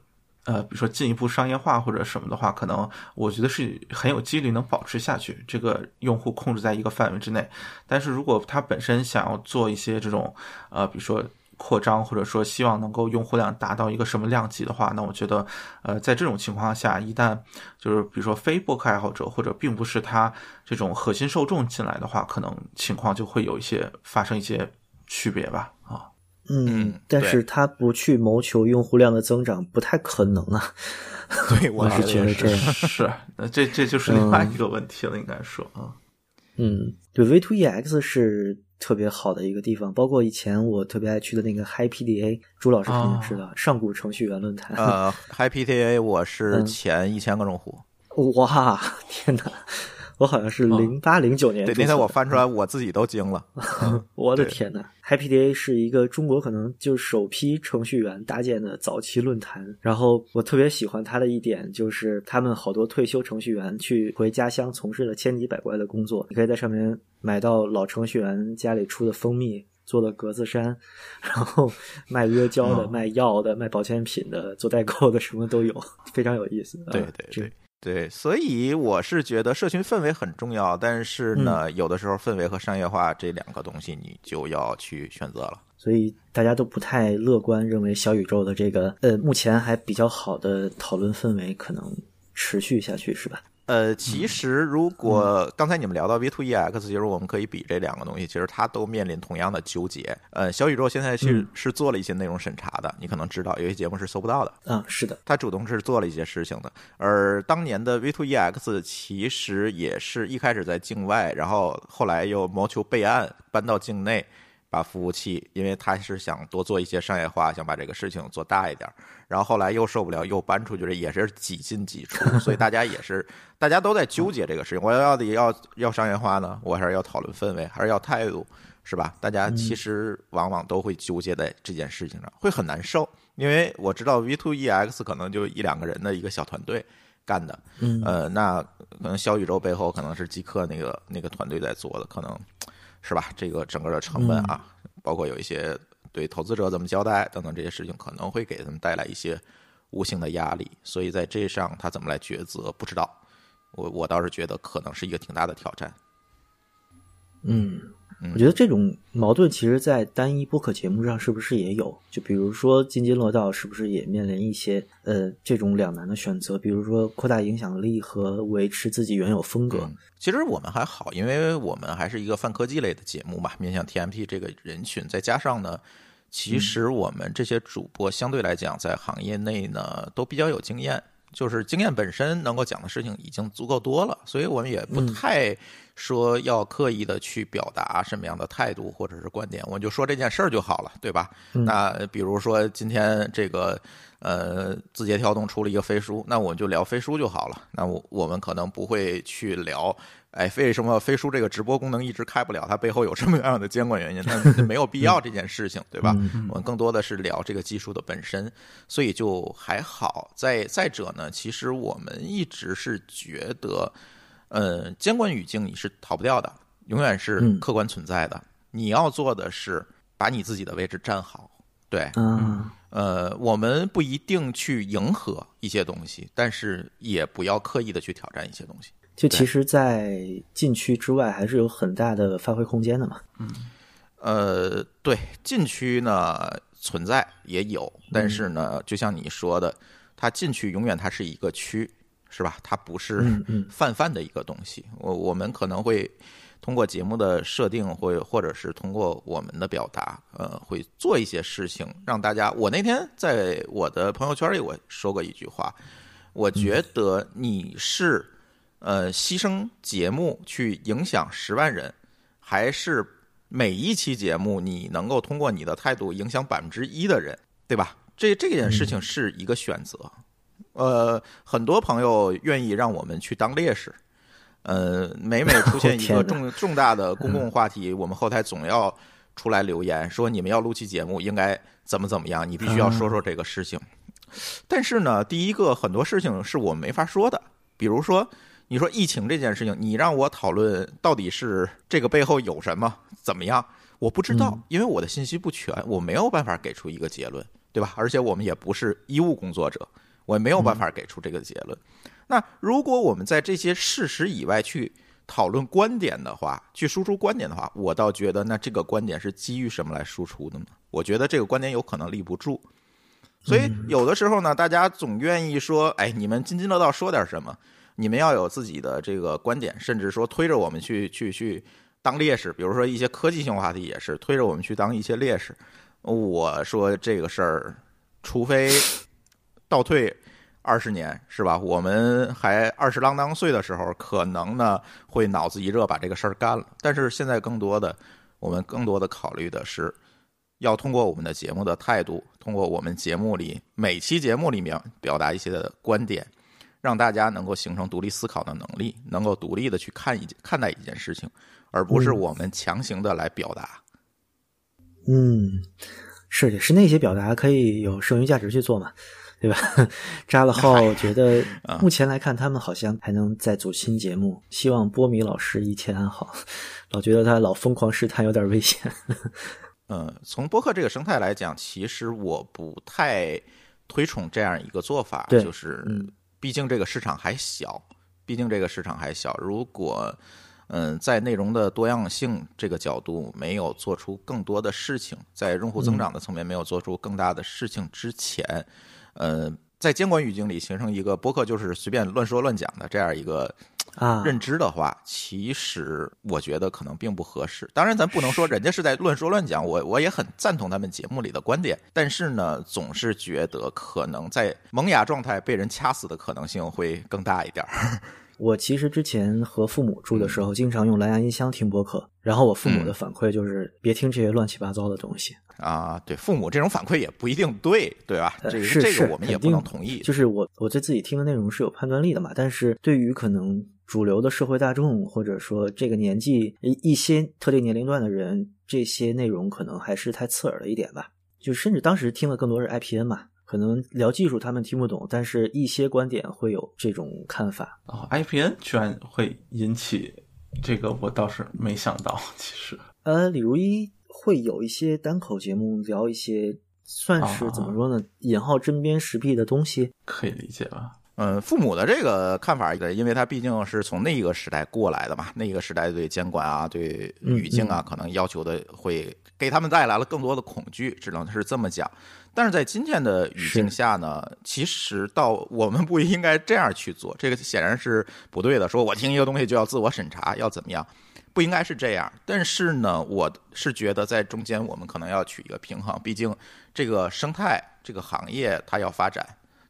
呃，比如说进一步商业化或者什么的话，可能我觉得是很有几率能保持下去，这个用户控制在一个范围之内。但是如果他本身想要做一些这种，呃，比如说扩张，或者说希望能够用户量达到一个什么量级的话，那我觉得，呃，在这种情况下，一旦就是比如说非播客爱好者或者并不是他这种核心受众进来的话，可能情况就会有一些发生一些区别吧，啊。嗯但是他不去谋求用户量的增长，不太可能啊。对 我我是觉得这样。是，那这这就是另外一个问题了，应该说啊。嗯，对，V2EX 是特别好的一个地方，包括以前我特别爱去的那个 HiPDA，朱老师肯定知道，上古程序员论坛。呃，HiPDA 我是嗯前一千个用户，哇，天哪！我好像是零八零九年对。那天我翻出来，我自己都惊了。我的天呐 HiPDA 是一个中国可能就首批程序员搭建的早期论坛。然后我特别喜欢他的一点就是，他们好多退休程序员去回家乡从事了千奇百怪的工作，你可以在上面买到老程序员家里出的蜂蜜。做的格子衫，然后卖 阿胶的、哦卖药的、卖保健品的、做代购的，什么都有，非常有意思。对对对对，所以我是觉得社群氛围很重要，但是呢，有的时候氛围和商业化这两个东西，你就要去选择了。所以大家都不太乐观，认为小宇宙的这个呃目前还比较好的讨论氛围可能持续下去，是吧？呃，其实如果刚才你们聊到 V to E X，其实我们可以比这两个东西，其实它都面临同样的纠结。呃，小宇宙现在是嗯是做了一些内容审查的，你可能知道有些节目是搜不到的。嗯，是的，他主动是做了一些事情的，而当年的 V to E X 其实也是一开始在境外，然后后来又谋求备案，搬到境内，把服务器，因为他是想多做一些商业化，想把这个事情做大一点，然后后来又受不了，又搬出去了，也是几进几出，所以大家也是大家都在纠结这个事情，我要到底要要商业化呢，我还是要讨论氛围，还是要态度，是吧？大家其实往往都会纠结在这件事情上，会很难受。因为我知道 V Two E X 可能就一两个人的一个小团队干的，嗯。呃，那可能小宇宙背后可能是极客那个那个团队在做的，可能是吧？这个整个的成本啊，包括有一些对投资者怎么交代等等这些事情，可能会给他们带来一些无形的压力，所以在这上他怎么来抉择，不知道。我我倒是觉得可能是一个挺大的挑战。嗯，我觉得这种矛盾其实，在单一播客节目上是不是也有？就比如说津津乐道，是不是也面临一些呃这种两难的选择？比如说扩大影响力和维持自己原有风格。嗯其实我们还好，因为我们还是一个泛科技类的节目嘛，面向 TMT 这个人群，再加上呢，其实我们这些主播相对来讲，在行业内呢都比较有经验，就是经验本身能够讲的事情已经足够多了，所以我们也不太说要刻意的去表达什么样的态度或者是观点，我就说这件事儿就好了，对吧？那比如说今天这个呃字节跳动出了一个飞书，那我们就聊飞书就好了。那我我们可能不会去聊，哎，为什么飞书这个直播功能一直开不了？它背后有什么样的监管原因？那没有必要这件事情，对吧？我们更多的是聊这个技术的本身，所以就还好。再再者呢，其实我们一直是觉得，呃，监管语境你是逃不掉的，永远是嗯客观存在的。你要做的是把你自己的位置站好，对，嗯呃，我们不一定去迎合一些东西，但是也不要刻意的去挑战一些东西。就其实，在禁区之外还是有很大的发挥空间的嘛。呃，对，禁区呢存在也有，但是呢，就像你说的，它禁区永远它是一个区，是吧？它不是 泛泛的一个东西。我我们可能会通过节目的设定，会或者是通过我们的表达，呃，会做一些事情让大家。我那天在我的朋友圈里我说过一句话，我觉得你是呃牺牲节目去影响十万人，还是每一期节目你能够通过你的态度影响百分之一的人，对吧？这这件事情是一个选择。呃，很多朋友愿意让我们去当烈士。呃，每每出现一个 重重大的公共话题，我们后台总要出来留言说你们要录期节目应该怎么怎么样，你必须要说说这个事情。但是呢，第一个很多事情是我们没法说的，比如说你说疫情这件事情，你让我讨论到底是这个背后有什么怎么样，我不知道，因为我的信息不全，我没有办法给出一个结论，对吧？而且我们也不是医务工作者，我也没有办法给出这个结论。那如果我们在这些事实以外去讨论观点的话，去输出观点的话，我倒觉得那这个观点是基于什么来输出的呢？我觉得这个观点有可能立不住。所以有的时候呢，大家总愿意说，哎，你们津津乐道说点什么，你们要有自己的这个观点，甚至说推着我们去去去当烈士。比如说一些科技性话题也是推着我们去当一些烈士。我说这个事儿，除非倒退二十年，是吧？我们还二十郎当岁的时候，可能呢会脑子一热把这个事儿干了。但是现在更多的，我们更多的考虑的是，要通过我们的节目的态度，通过我们节目里每期节目里面表达一些的观点，让大家能够形成独立思考的能力，能够独立的去看一看待一件事情，而不是嗯我们强行的来表达。嗯，是也是那些表达可以有剩余价值去做嘛，对吧？扎了号觉得 啊目前来看，他们好像还能再组新节目，希望波米老师一切安好。老觉得他老疯狂试探有点危险。嗯，从播客这个生态来讲，其实我不太推崇这样一个做法，对就是嗯毕竟这个市场还小，毕竟这个市场还小。如果嗯，在内容的多样性这个角度没有做出更多的事情，在用户增长的层面没有做出更大的事情之前，呃，在监管语境里形成一个播客就是随便乱说乱讲的这样一个啊认知的话，其实我觉得可能并不合适。当然，咱不能说人家是在乱说乱讲，我我也很赞同他们节目里的观点，但是呢，总是觉得可能在萌芽状态被人掐死的可能性会更大一点儿。我其实之前和父母住的时候，经常用蓝牙音箱听播客，然后我父母的反馈就是别听这些乱七八糟的东西。啊，对，父母这种反馈也不一定对，对吧？这个呃是是这个我们也不能同意。就是我我对自己听的内容是有判断力的嘛，但是对于可能主流的社会大众，或者说这个年纪一一些特定年龄段的人，这些内容可能还是太刺耳了一点吧。就甚至当时听的更多是 IPN 嘛，可能聊技术他们听不懂，但是一些观点会有这种看法。哦，IPN 居然会引起这个，我倒是没想到。其实，呃，李如一会有一些单口节目聊一些算是啊怎么说呢，引号针砭时弊的东西。可以理解吧？嗯，父母的这个看法，因为他毕竟是从那个时代过来的嘛，那个时代对监管啊、对语境啊，可能要求的会给他们带来了更多的恐惧，只能是这么讲。但是在今天的语境下呢，其实到我们不应该这样去做，这个显然是不对的。说我听一个东西就要自我审查，要怎么样？不应该是这样。但是呢，我是觉得在中间我们可能要取一个平衡，毕竟这个生态这个行业它要发展，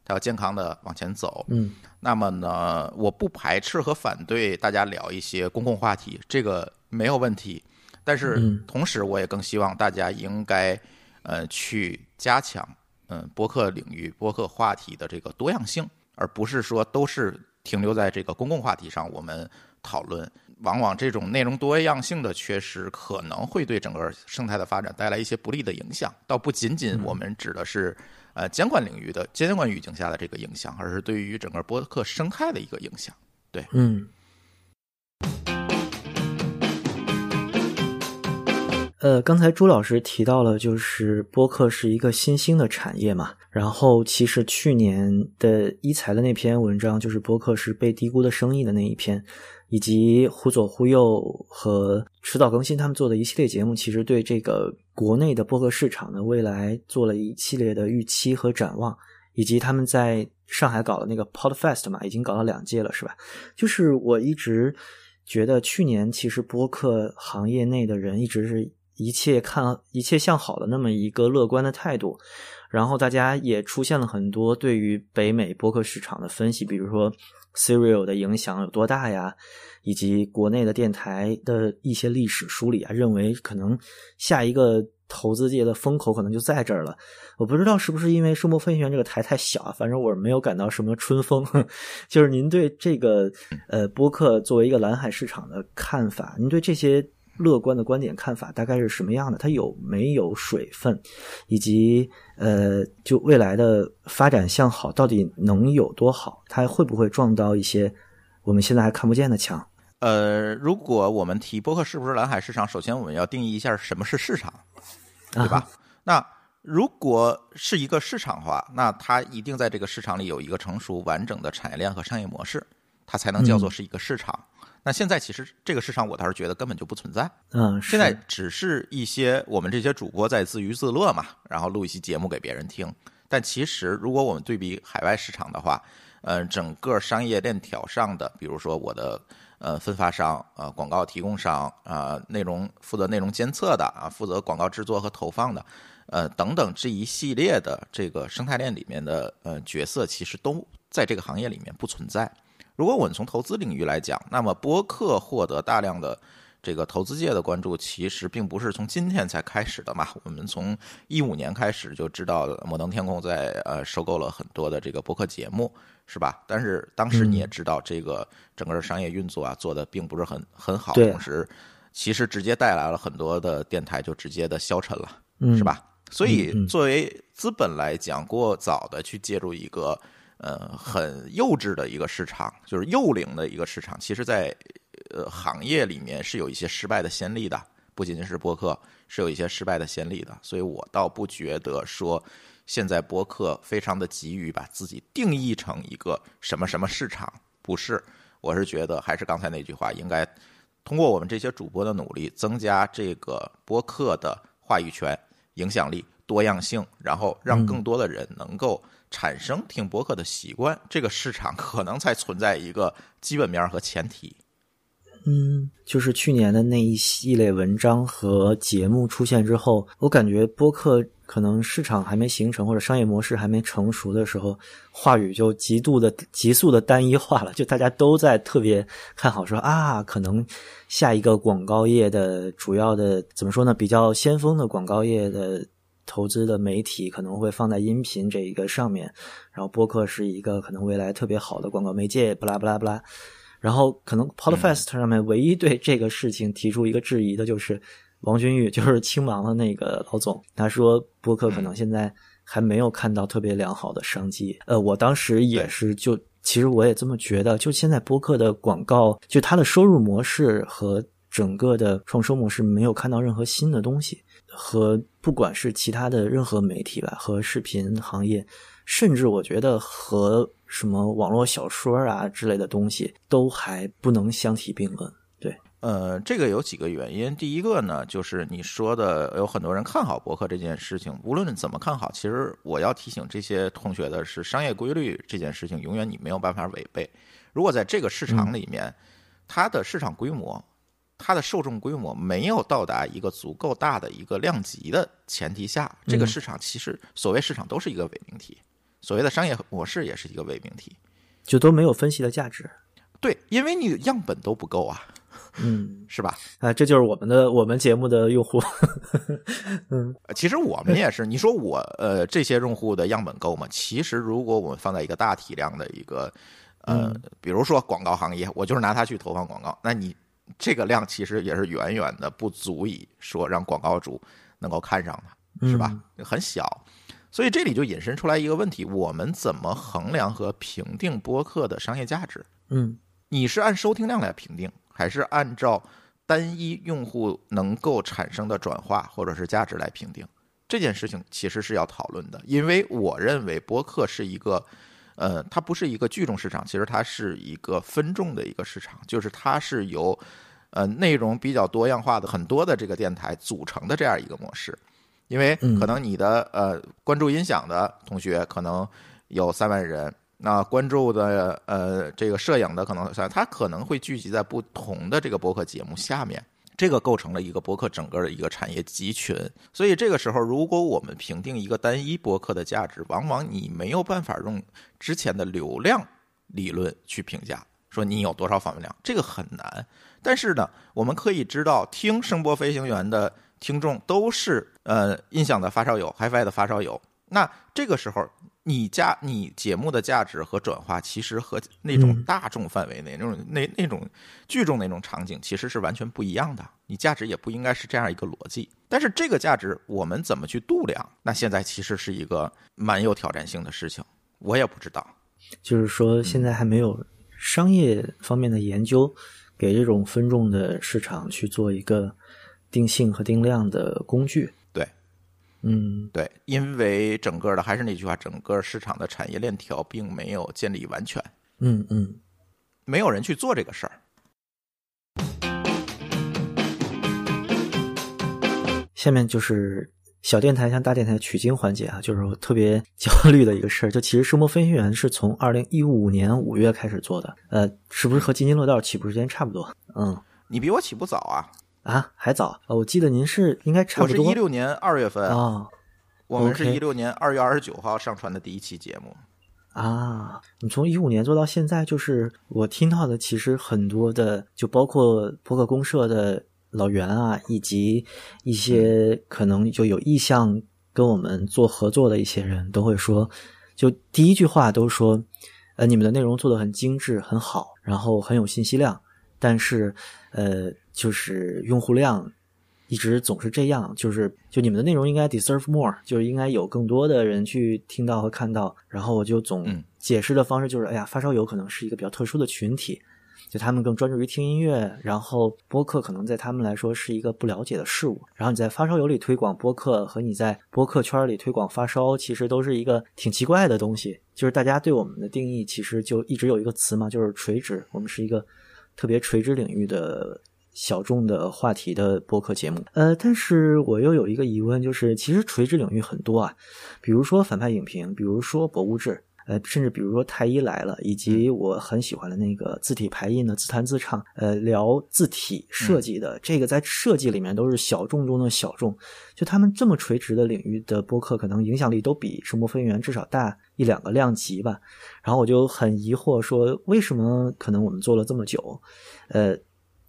它要健康的往前走。嗯那么呢，我不排斥和反对大家聊一些公共话题，这个没有问题。但是嗯同时，我也更希望大家应该呃去加强嗯播客领域播客话题的这个多样性，而不是说都是停留在这个公共话题上我们讨论。往往这种内容多样性的缺失，可能会对整个生态的发展带来一些不利的影响。倒不仅仅我们指的是呃监管领域的监管语境下的这个影响，而是对于整个播客生态的一个影响。对嗯。呃，刚才朱老师提到了，就是播客是一个新兴的产业嘛。然后，其实去年的一财的那篇文章，就是播客是被低估的生意的那一篇，以及忽左忽右和迟早更新他们做的一系列节目，其实对这个国内的播客市场的未来做了一系列的预期和展望，以及他们在上海搞的那个 Podfest 嘛，已经搞了两届了，是吧？就是我一直觉得，去年其实播客行业内的人一直是一切看一切向好的那么一个乐观的态度，然后大家也出现了很多对于北美播客市场的分析，比如说 Sirio 的影响有多大呀，以及国内的电台的一些历史梳理啊，认为可能下一个投资界的风口可能就在这儿了。我不知道是不是因为声波飞行员这个台太小，反正我没有感到什么春风。就是您对这个呃播客作为一个蓝海市场的看法，您对这些乐观的观点看法大概是什么样的？它有没有水分，以及呃就未来的发展向好到底能有多好？它会不会撞到一些我们现在还看不见的墙？呃，如果我们提播客是不是蓝海市场，首先我们要定义一下什么是市场，对吧？那如果是一个市场化，那它一定在这个市场里有一个成熟完整的产业链和商业模式，它才能叫做是一个市场。那现在其实这个市场，我倒是觉得根本就不存在。嗯，现在只是一些我们这些主播在自娱自乐嘛，然后录一期节目给别人听。但其实，如果我们对比海外市场的话，呃，整个商业链条上的，比如说我的呃分发商、呃广告提供商、啊、内容负责内容监测的啊，负责广告制作和投放的，呃等等这一系列的这个生态链里面的呃角色，其实都在这个行业里面不存在。如果我们从投资领域来讲，那么播客获得大量的这个投资界的关注，其实并不是从今天才开始的嘛。我们从一五年开始就知道，摩登天空在呃收购了很多的这个播客节目，是吧？但是当时你也知道，这个整个商业运作啊做的并不是很很好，同时其实直接带来了很多的电台就直接的消沉了。嗯是？吧？所以作为资本来讲，过早的去介入一个呃很幼稚的一个市场，就是幼龄的一个市场，其实在呃行业里面是有一些失败的先例的，不仅仅是播客，是有一些失败的先例的。所以我倒不觉得说现在播客非常的急于把自己定义成一个什么什么市场，不是。我是觉得还是刚才那句话，应该通过我们这些主播的努力，增加这个播客的话语权、影响力、多样性，然后让更多的人能够产生听播客的习惯，这个市场可能才存在一个基本面和前提。嗯，就是去年的那一系列文章和节目出现之后，我感觉播客可能市场还没形成或者商业模式还没成熟的时候，话语就极度的、急速的单一化了。就大家都在特别看好说啊，可能下一个广告业的主要的怎么说呢？比较先锋的广告业的投资的媒体可能会放在音频这一个上面，然后播客是一个可能未来特别好的广告媒介，不拉不拉不拉。然后可能 Podfest 上面唯一对这个事情提出一个质疑的就是王君玉，就是青芒的那个老总，他说播客可能现在还没有看到特别良好的商机。呃，我当时也是就，其实我也这么觉得，就现在播客的广告，就它的收入模式和整个的创收模式没有看到任何新的东西，和不管是其他的任何媒体吧，和视频行业，甚至我觉得和什么网络小说啊之类的东西，都还不能相提并论。对，呃，这个有几个原因。第一个呢，就是你说的有很多人看好博客这件事情，无论怎么看好，其实我要提醒这些同学的是，商业规律这件事情永远你没有办法违背。如果在这个市场里面，它的市场规模，它的受众规模没有到达一个足够大的一个量级的前提下，这个市场其实所谓市场都是一个伪命题，所谓的商业模式也是一个伪命题。就都没有分析的价值。对，因为你样本都不够啊，嗯，是吧？啊，这就是我们的我们节目的用户。嗯呃其实我们也是，你说我呃这些用户的样本够吗？其实如果我们放在一个大体量的一个呃，比如说广告行业，我就是拿它去投放广告，那你这个量其实也是远远的不足以说让广告主能够看上它，是吧？很小。所以这里就引申出来一个问题：我们怎么衡量和评定播客的商业价值？嗯你是按收听量来评定，还是按照单一用户能够产生的转化或者是价值来评定？这件事情其实是要讨论的，因为我认为播客是一个，呃，它不是一个聚众市场，其实它是一个分众的一个市场，就是它是由呃内容比较多样化的很多的这个电台组成的这样一个模式。因为可能你的呃关注音响的同学可能有三万人，那关注的呃这个摄影的可能三，他可能会聚集在不同的这个博客节目下面，这个构成了一个博客整个的一个产业集群。所以这个时候，如果我们评定一个单一博客的价值，往往你没有办法用之前的流量理论去评价，说你有多少访问量，这个很难。但是呢，我们可以知道，听声波飞行员的听众都是呃音响的发烧友，HiFi 的发烧友。那这个时候，你价你节目的价值和转化，其实和那种大众范围内、那种那那种聚众那种场景，其实是完全不一样的。你价值也不应该是这样一个逻辑。但是这个价值我们怎么去度量？那现在其实是一个蛮有挑战性的事情，我也不知道。就是说现在还没有商业方面的研究，给这种分众的市场去做一个定性和定量的工具。对，嗯对，因为整个的还是那句话，整个市场的产业链条并没有建立完全，嗯嗯，没有人去做这个事儿。下面就是小电台向大电台取经环节啊，就是我特别 焦虑的一个事儿。就其实声波飞行员是从二零一五年五月开始做的，呃，是不是和津津乐道起步时间差不多？嗯你比我起步早啊，啊，还早啊，我记得您是应该差不多我是一六年二月份，啊我们是一六年二月二十九号上传的第一期节目。啊，你从一五年做到现在，就是我听到的，其实很多的，就包括博客公社的老袁啊，以及一些可能就有意向跟我们做合作的一些人，都会说，就第一句话都说，呃，你们的内容做的很精致、很好，然后很有信息量，但是，呃，就是用户量一直总是这样，就是就你们的内容应该 deserve more，就是应该有更多的人去听到和看到。然后我就总嗯解释的方式就是，哎呀，发烧友可能是一个比较特殊的群体，就他们更专注于听音乐，然后播客可能在他们来说是一个不了解的事物。然后你在发烧友里推广播客和你在播客圈里推广发烧，其实都是一个挺奇怪的东西。就是大家对我们的定义其实就一直有一个词嘛，就是垂直，我们是一个特别垂直领域的小众的话题的播客节目。呃，但是我又有一个疑问，就是其实垂直领域很多啊，比如说反派影评，比如说博物志。呃，甚至比如说太医来了，以及我很喜欢的那个字体排印的自弹自唱，呃，聊字体设计的，这个在设计里面都是小众中的小众。就他们这么垂直的领域的播客，可能影响力都比声波飞行员至少大一两个量级吧。然后我就很疑惑，说为什么可能我们做了这么久，呃，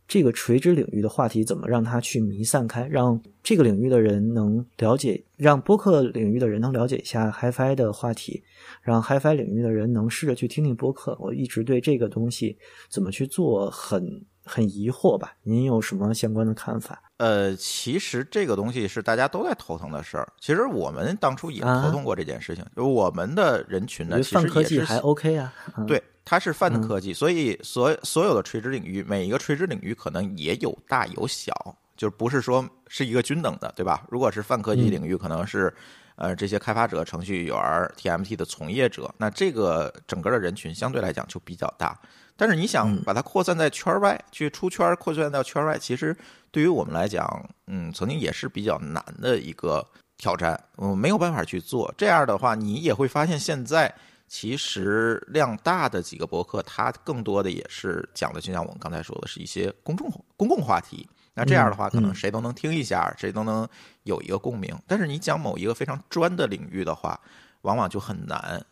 这个垂直领域的话题怎么让它去弥散开，让这个领域的人能了解，让播客领域的人能了解一下 HiFi 的话题，让 HiFi 领域的人能试着去听听播客。我一直对这个东西怎么去做很很疑惑吧？您有什么相关的看法？呃，其实这个东西是大家都在头疼的事儿。其实我们当初也啊头疼过这件事情，就是我们的人群呢，其实也是泛科技还 OK 啊。嗯、对，它是泛科技，所以所所有的垂直领域，每一个垂直领域可能也有大有小，就是不是说是一个均等的，对吧？如果是泛科技领域，可能是呃这些开发者、程序员、TMT 的从业者，那这个整个的人群相对来讲就比较大。但是你想把它扩散在圈外，去出圈扩散到圈外，其实对于我们来讲，嗯，曾经也是比较难的一个挑战，我们没有办法去做。这样的话，你也会发现现在其实量大的几个博客，它更多的也是讲的，就像我们刚才说的，是一些公众公共话题。那这样的话，可能谁都能听一下，谁都能有一个共鸣。但是你讲某一个非常专的领域的话，往往就很难。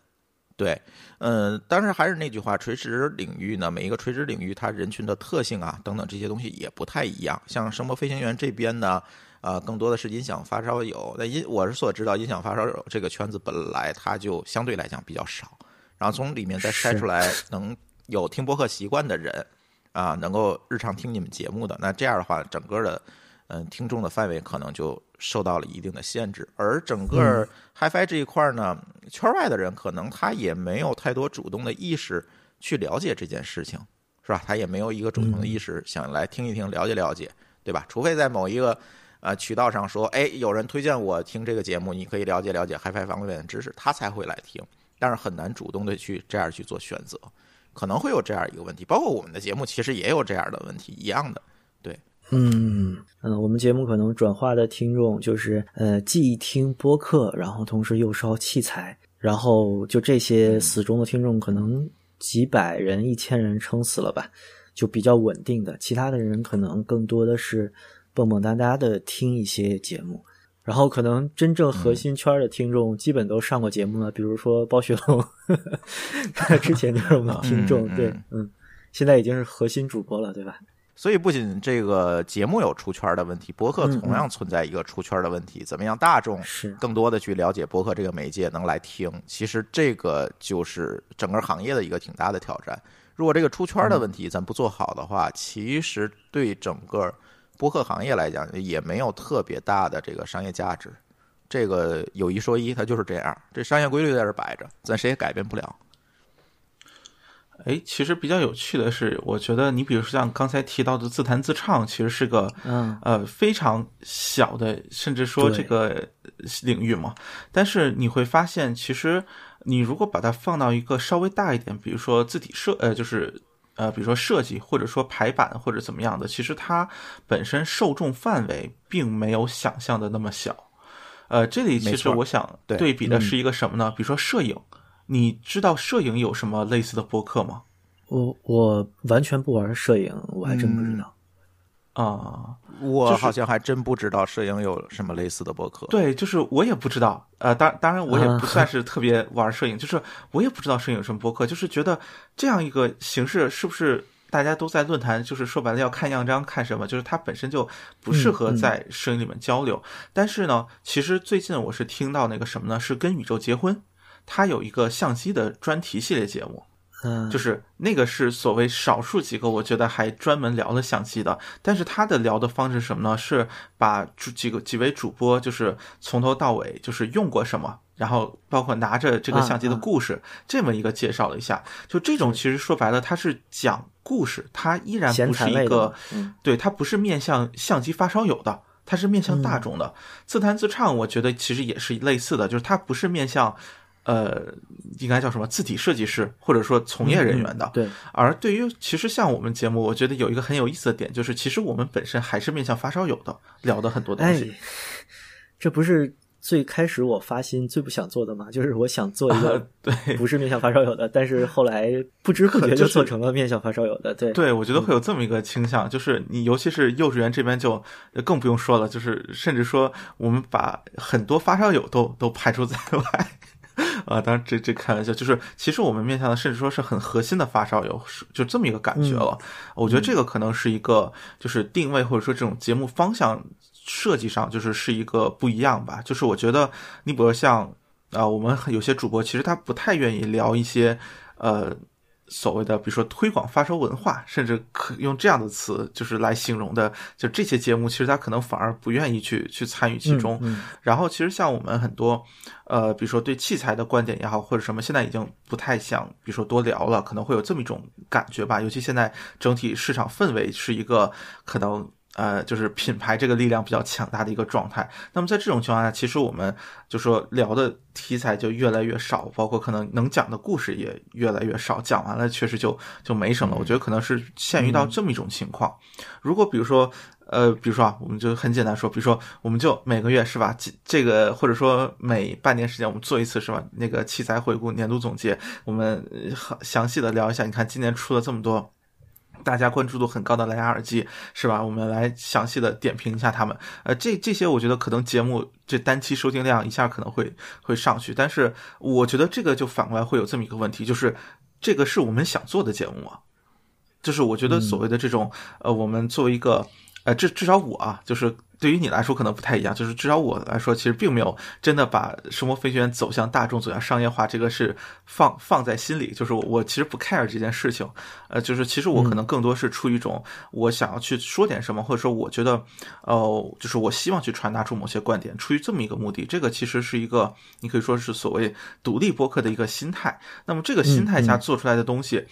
对，嗯，当然还是那句话，垂直领域呢，每一个垂直领域它人群的特性啊，等等这些东西也不太一样。像声波飞行员这边呢，呃，更多的是音响发烧友。那音我是所知道，音响发烧友这个圈子本来它就相对来讲比较少，然后从里面再筛出来能有听播客习惯的人。啊，能够日常听你们节目的，那这样的话，整个的，嗯，听众的范围可能就受到了一定的限制。而整个 HiFi 这一块呢，圈外的人可能他也没有太多主动的意识去了解这件事情，是吧？他也没有一个主动的意识想来听一听、了解了解，对吧？除非在某一个呃渠道上说，哎，有人推荐我听这个节目，你可以了解了解 HiFi 方面的知识，他才会来听。但是很难主动的去这样去做选择。可能会有这样一个问题，包括我们的节目其实也有这样的问题，一样的。对，嗯嗯，我们节目可能转化的听众就是呃，既听播客，然后同时又烧器材，然后就这些死忠的听众，可能几百人、一千人撑死了吧，就比较稳定的。其他的人可能更多的是蹦蹦哒哒的听一些节目。然后可能真正核心圈的听众基本都上过节目了，比如说包雪龙，他之前就是我们听众，对，嗯，现在已经是核心主播了，对吧？所以不仅这个节目有出圈的问题，博客同样存在一个出圈的问题。怎么样，大众是更多的去了解博客这个媒介，能来听？其实这个就是整个行业的一个挺大的挑战。如果这个出圈的问题咱不做好的话，其实对整个。播客行业来讲，也没有特别大的这个商业价值。这个有一说一，它就是这样。这商业规律在这摆着，咱谁也改变不了。哎，其实比较有趣的是，我觉得你比如说像刚才提到的自弹自唱，其实是个嗯呃非常小的，甚至说这个领域嘛。但是你会发现，其实你如果把它放到一个稍微大一点，比如说字体设呃，就是。呃，比如说设计，或者说排版，或者怎么样的，其实它本身受众范围并没有想象的那么小。呃，这里其实我想对比的是一个什么呢？比如说摄影，你知道摄影有什么类似的播客吗？我我完全不玩摄影，我还真不知道。啊，我好像还真不知道摄影有什么类似的博客。对，就是我也不知道。呃，当当然我也不算是 特别玩摄影，就是我也不知道摄影有什么博客。就是觉得这样一个形式是不是大家都在论坛？就是说白了要看样张，看什么？就是它本身就不适合在摄影里面交流。但是呢，其实最近我是听到那个什么呢？是跟宇宙结婚，他有一个相机的专题系列节目。嗯，就是那个是所谓少数几个，我觉得还专门聊了相机的。但是他的聊的方式什么呢？是把主几个几位主播，就是从头到尾就是用过什么，然后包括拿着这个相机的故事，这么一个介绍了一下。就这种其实说白了，它是讲故事，它依然不是一个，对，它不是面向相机发烧友的，它是面向大众的。自弹自唱，我觉得其实也是类似的，就是它不是面向。呃，应该叫什么字体设计师，或者说从业人员的。对。而对于其实像我们节目，我觉得有一个很有意思的点，就是其实我们本身还是面向发烧友的，聊的很多东西。这不是最开始我发心最不想做的吗？就是我想做一个 对，不是面向发烧友的，但是后来不知不觉就做成了面向发烧友的。对，对我觉得会有这么一个倾向，就是你尤其是幼稚园这边就更不用说了，就是甚至说我们把很多发烧友都都排除在外。啊，当然这这开玩笑，就是其实我们面向的甚至说是很核心的发烧友，就这么一个感觉了。我觉得这个可能是一个就是定位或者说这种节目方向设计上就是是一个不一样吧。就是我觉得你比如像啊，我们有些主播其实他不太愿意聊一些呃。所谓的，比如说推广发烧文化，甚至可用这样的词，就是来形容的，就这些节目，其实他可能反而不愿意去去参与其中。然后，其实像我们很多，呃，比如说对器材的观点也好，或者什么，现在已经不太想，比如说多聊了，可能会有这么一种感觉吧。尤其现在整体市场氛围是一个可能呃，就是品牌这个力量比较强大的一个状态。那么在这种情况下，其实我们就说聊的题材就越来越少，包括可能能讲的故事也越来越少。讲完了，确实就就没什么了。我觉得可能是限于到这么一种情况。如果比如说，呃，比如说啊，我们就很简单说，比如说，我们就每个月是吧，这这个或者说每半年时间我们做一次是吧？那个器材回顾、年度总结，我们很详细的聊一下。你看今年出了这么多。大家关注度很高的蓝牙耳机是吧？我们来详细的点评一下他们。呃，这这些我觉得可能节目这单期收听量一下可能会会上去，但是我觉得这个就反过来会有这么一个问题，就是这个是我们想做的节目吗？就是我觉得所谓的这种呃，我们作为一个呃，至至少我啊，就是。对于你来说可能不太一样，就是至少我来说，其实并没有真的把生活飞行员走向大众、走向商业化，这个是放放在心里。就是我我其实不 care 这件事情，呃，就是其实我可能更多是出于一种我想要去说点什么，或者说我觉得，呃，就是我希望去传达出某些观点，出于这么一个目的。这个其实是一个你可以说是所谓独立播客的一个心态。那么这个心态下做出来的东西。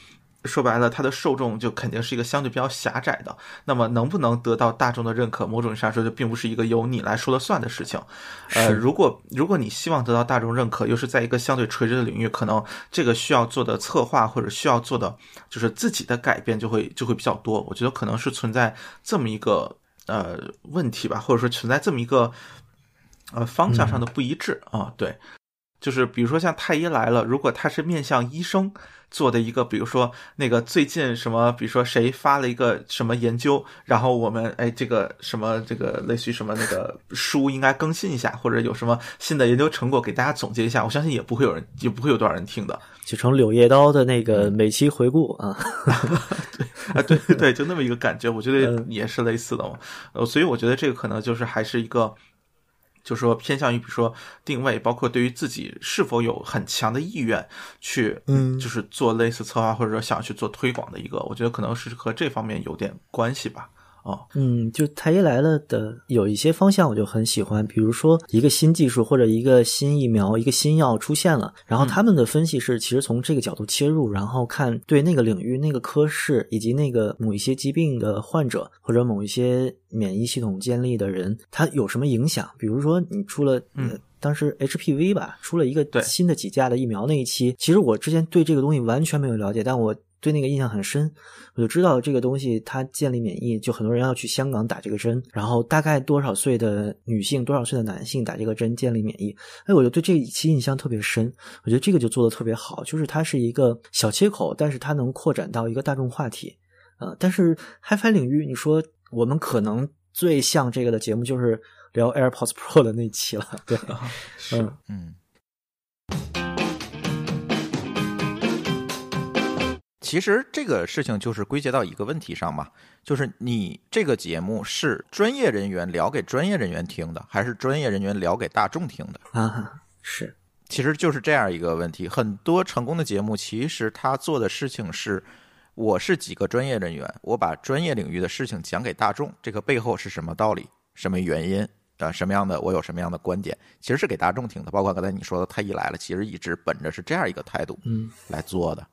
说白了，它的受众就肯定是一个相对比较狭窄的。那么，能不能得到大众的认可，某种意义上说，就并不是一个由你来说了算的事情。呃，如果如果你希望得到大众认可，又是在一个相对垂直的领域，可能这个需要做的策划或者需要做的就是自己的改变就会就会比较多。我觉得可能是存在这么一个呃问题吧，或者说存在这么一个呃方向上的不一致啊。对，就是比如说像太医来了，如果他是面向医生。做的一个，比如说那个最近什么，比如说谁发了一个什么研究，然后我们哎这个什么这个类似于什么那个书应该更新一下，或者有什么新的研究成果给大家总结一下，我相信也不会有人也不会有多少人听的，就成柳叶刀的那个每期回顾啊，对啊对对对，就那么一个感觉，我觉得也是类似的嘛，呃，所以我觉得这个可能就是还是一个。就是说，偏向于比如说定位，包括对于自己是否有很强的意愿去，嗯，就是做类似策划，或者说想要去做推广的一个，我觉得可能是和这方面有点关系吧。哦，嗯，就太医来了的有一些方向我就很喜欢，比如说一个新技术或者一个新疫苗、一个新药出现了，然后他们的分析是其实从这个角度切入，然后看对那个领域、那个科室以及那个某一些疾病的患者或者某一些免疫系统建立的人，他有什么影响？比如说你出了，嗯，当时 HPV 吧出了一个新的几价的疫苗那一期，其实我之前对这个东西完全没有了解，但我。对那个印象很深，我就知道这个东西它建立免疫，就很多人要去香港打这个针，然后大概多少岁的女性、多少岁的男性打这个针建立免疫。哎，我就对这一期印象特别深，我觉得这个就做的特别好，就是它是一个小切口，但是它能扩展到一个大众话题。呃，但是 HiFi 领域，你说我们可能最像这个的节目就是聊 AirPods Pro 的那期了，对，是，嗯。其实这个事情就是归结到一个问题上嘛，就是你这个节目是专业人员聊给专业人员听的，还是专业人员聊给大众听的啊？是，其实就是这样一个问题。很多成功的节目，其实他做的事情是，我是几个专业人员，我把专业领域的事情讲给大众，这个背后是什么道理、什么原因啊？什么样的我有什么样的观点，其实是给大众听的。包括刚才你说的太医来了，其实一直本着是这样一个态度，嗯，来做的。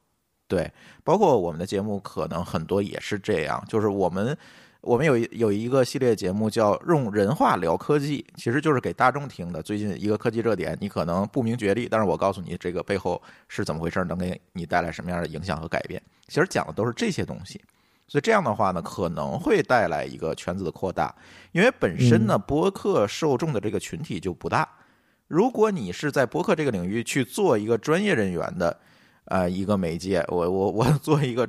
对，包括我们的节目可能很多也是这样，就是我们我们有有一个系列节目叫用人话聊科技，其实就是给大众听的。最近一个科技热点，你可能不明觉厉，但是我告诉你这个背后是怎么回事，能给你带来什么样的影响和改变。其实讲的都是这些东西，所以这样的话呢，可能会带来一个圈子的扩大，因为本身呢，播客受众的这个群体就不大。如果你是在播客这个领域去做一个专业人员的。呃，一个媒介，我我我做一个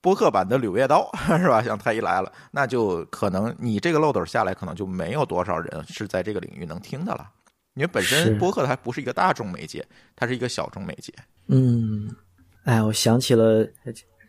播客版的《柳叶刀》，是吧？像太医来了，那就可能你这个漏斗下来，可能就没有多少人是在这个领域能听的了。因为本身播客它不是一个大众媒介，它是一个小众媒介。嗯，哎，我想起了，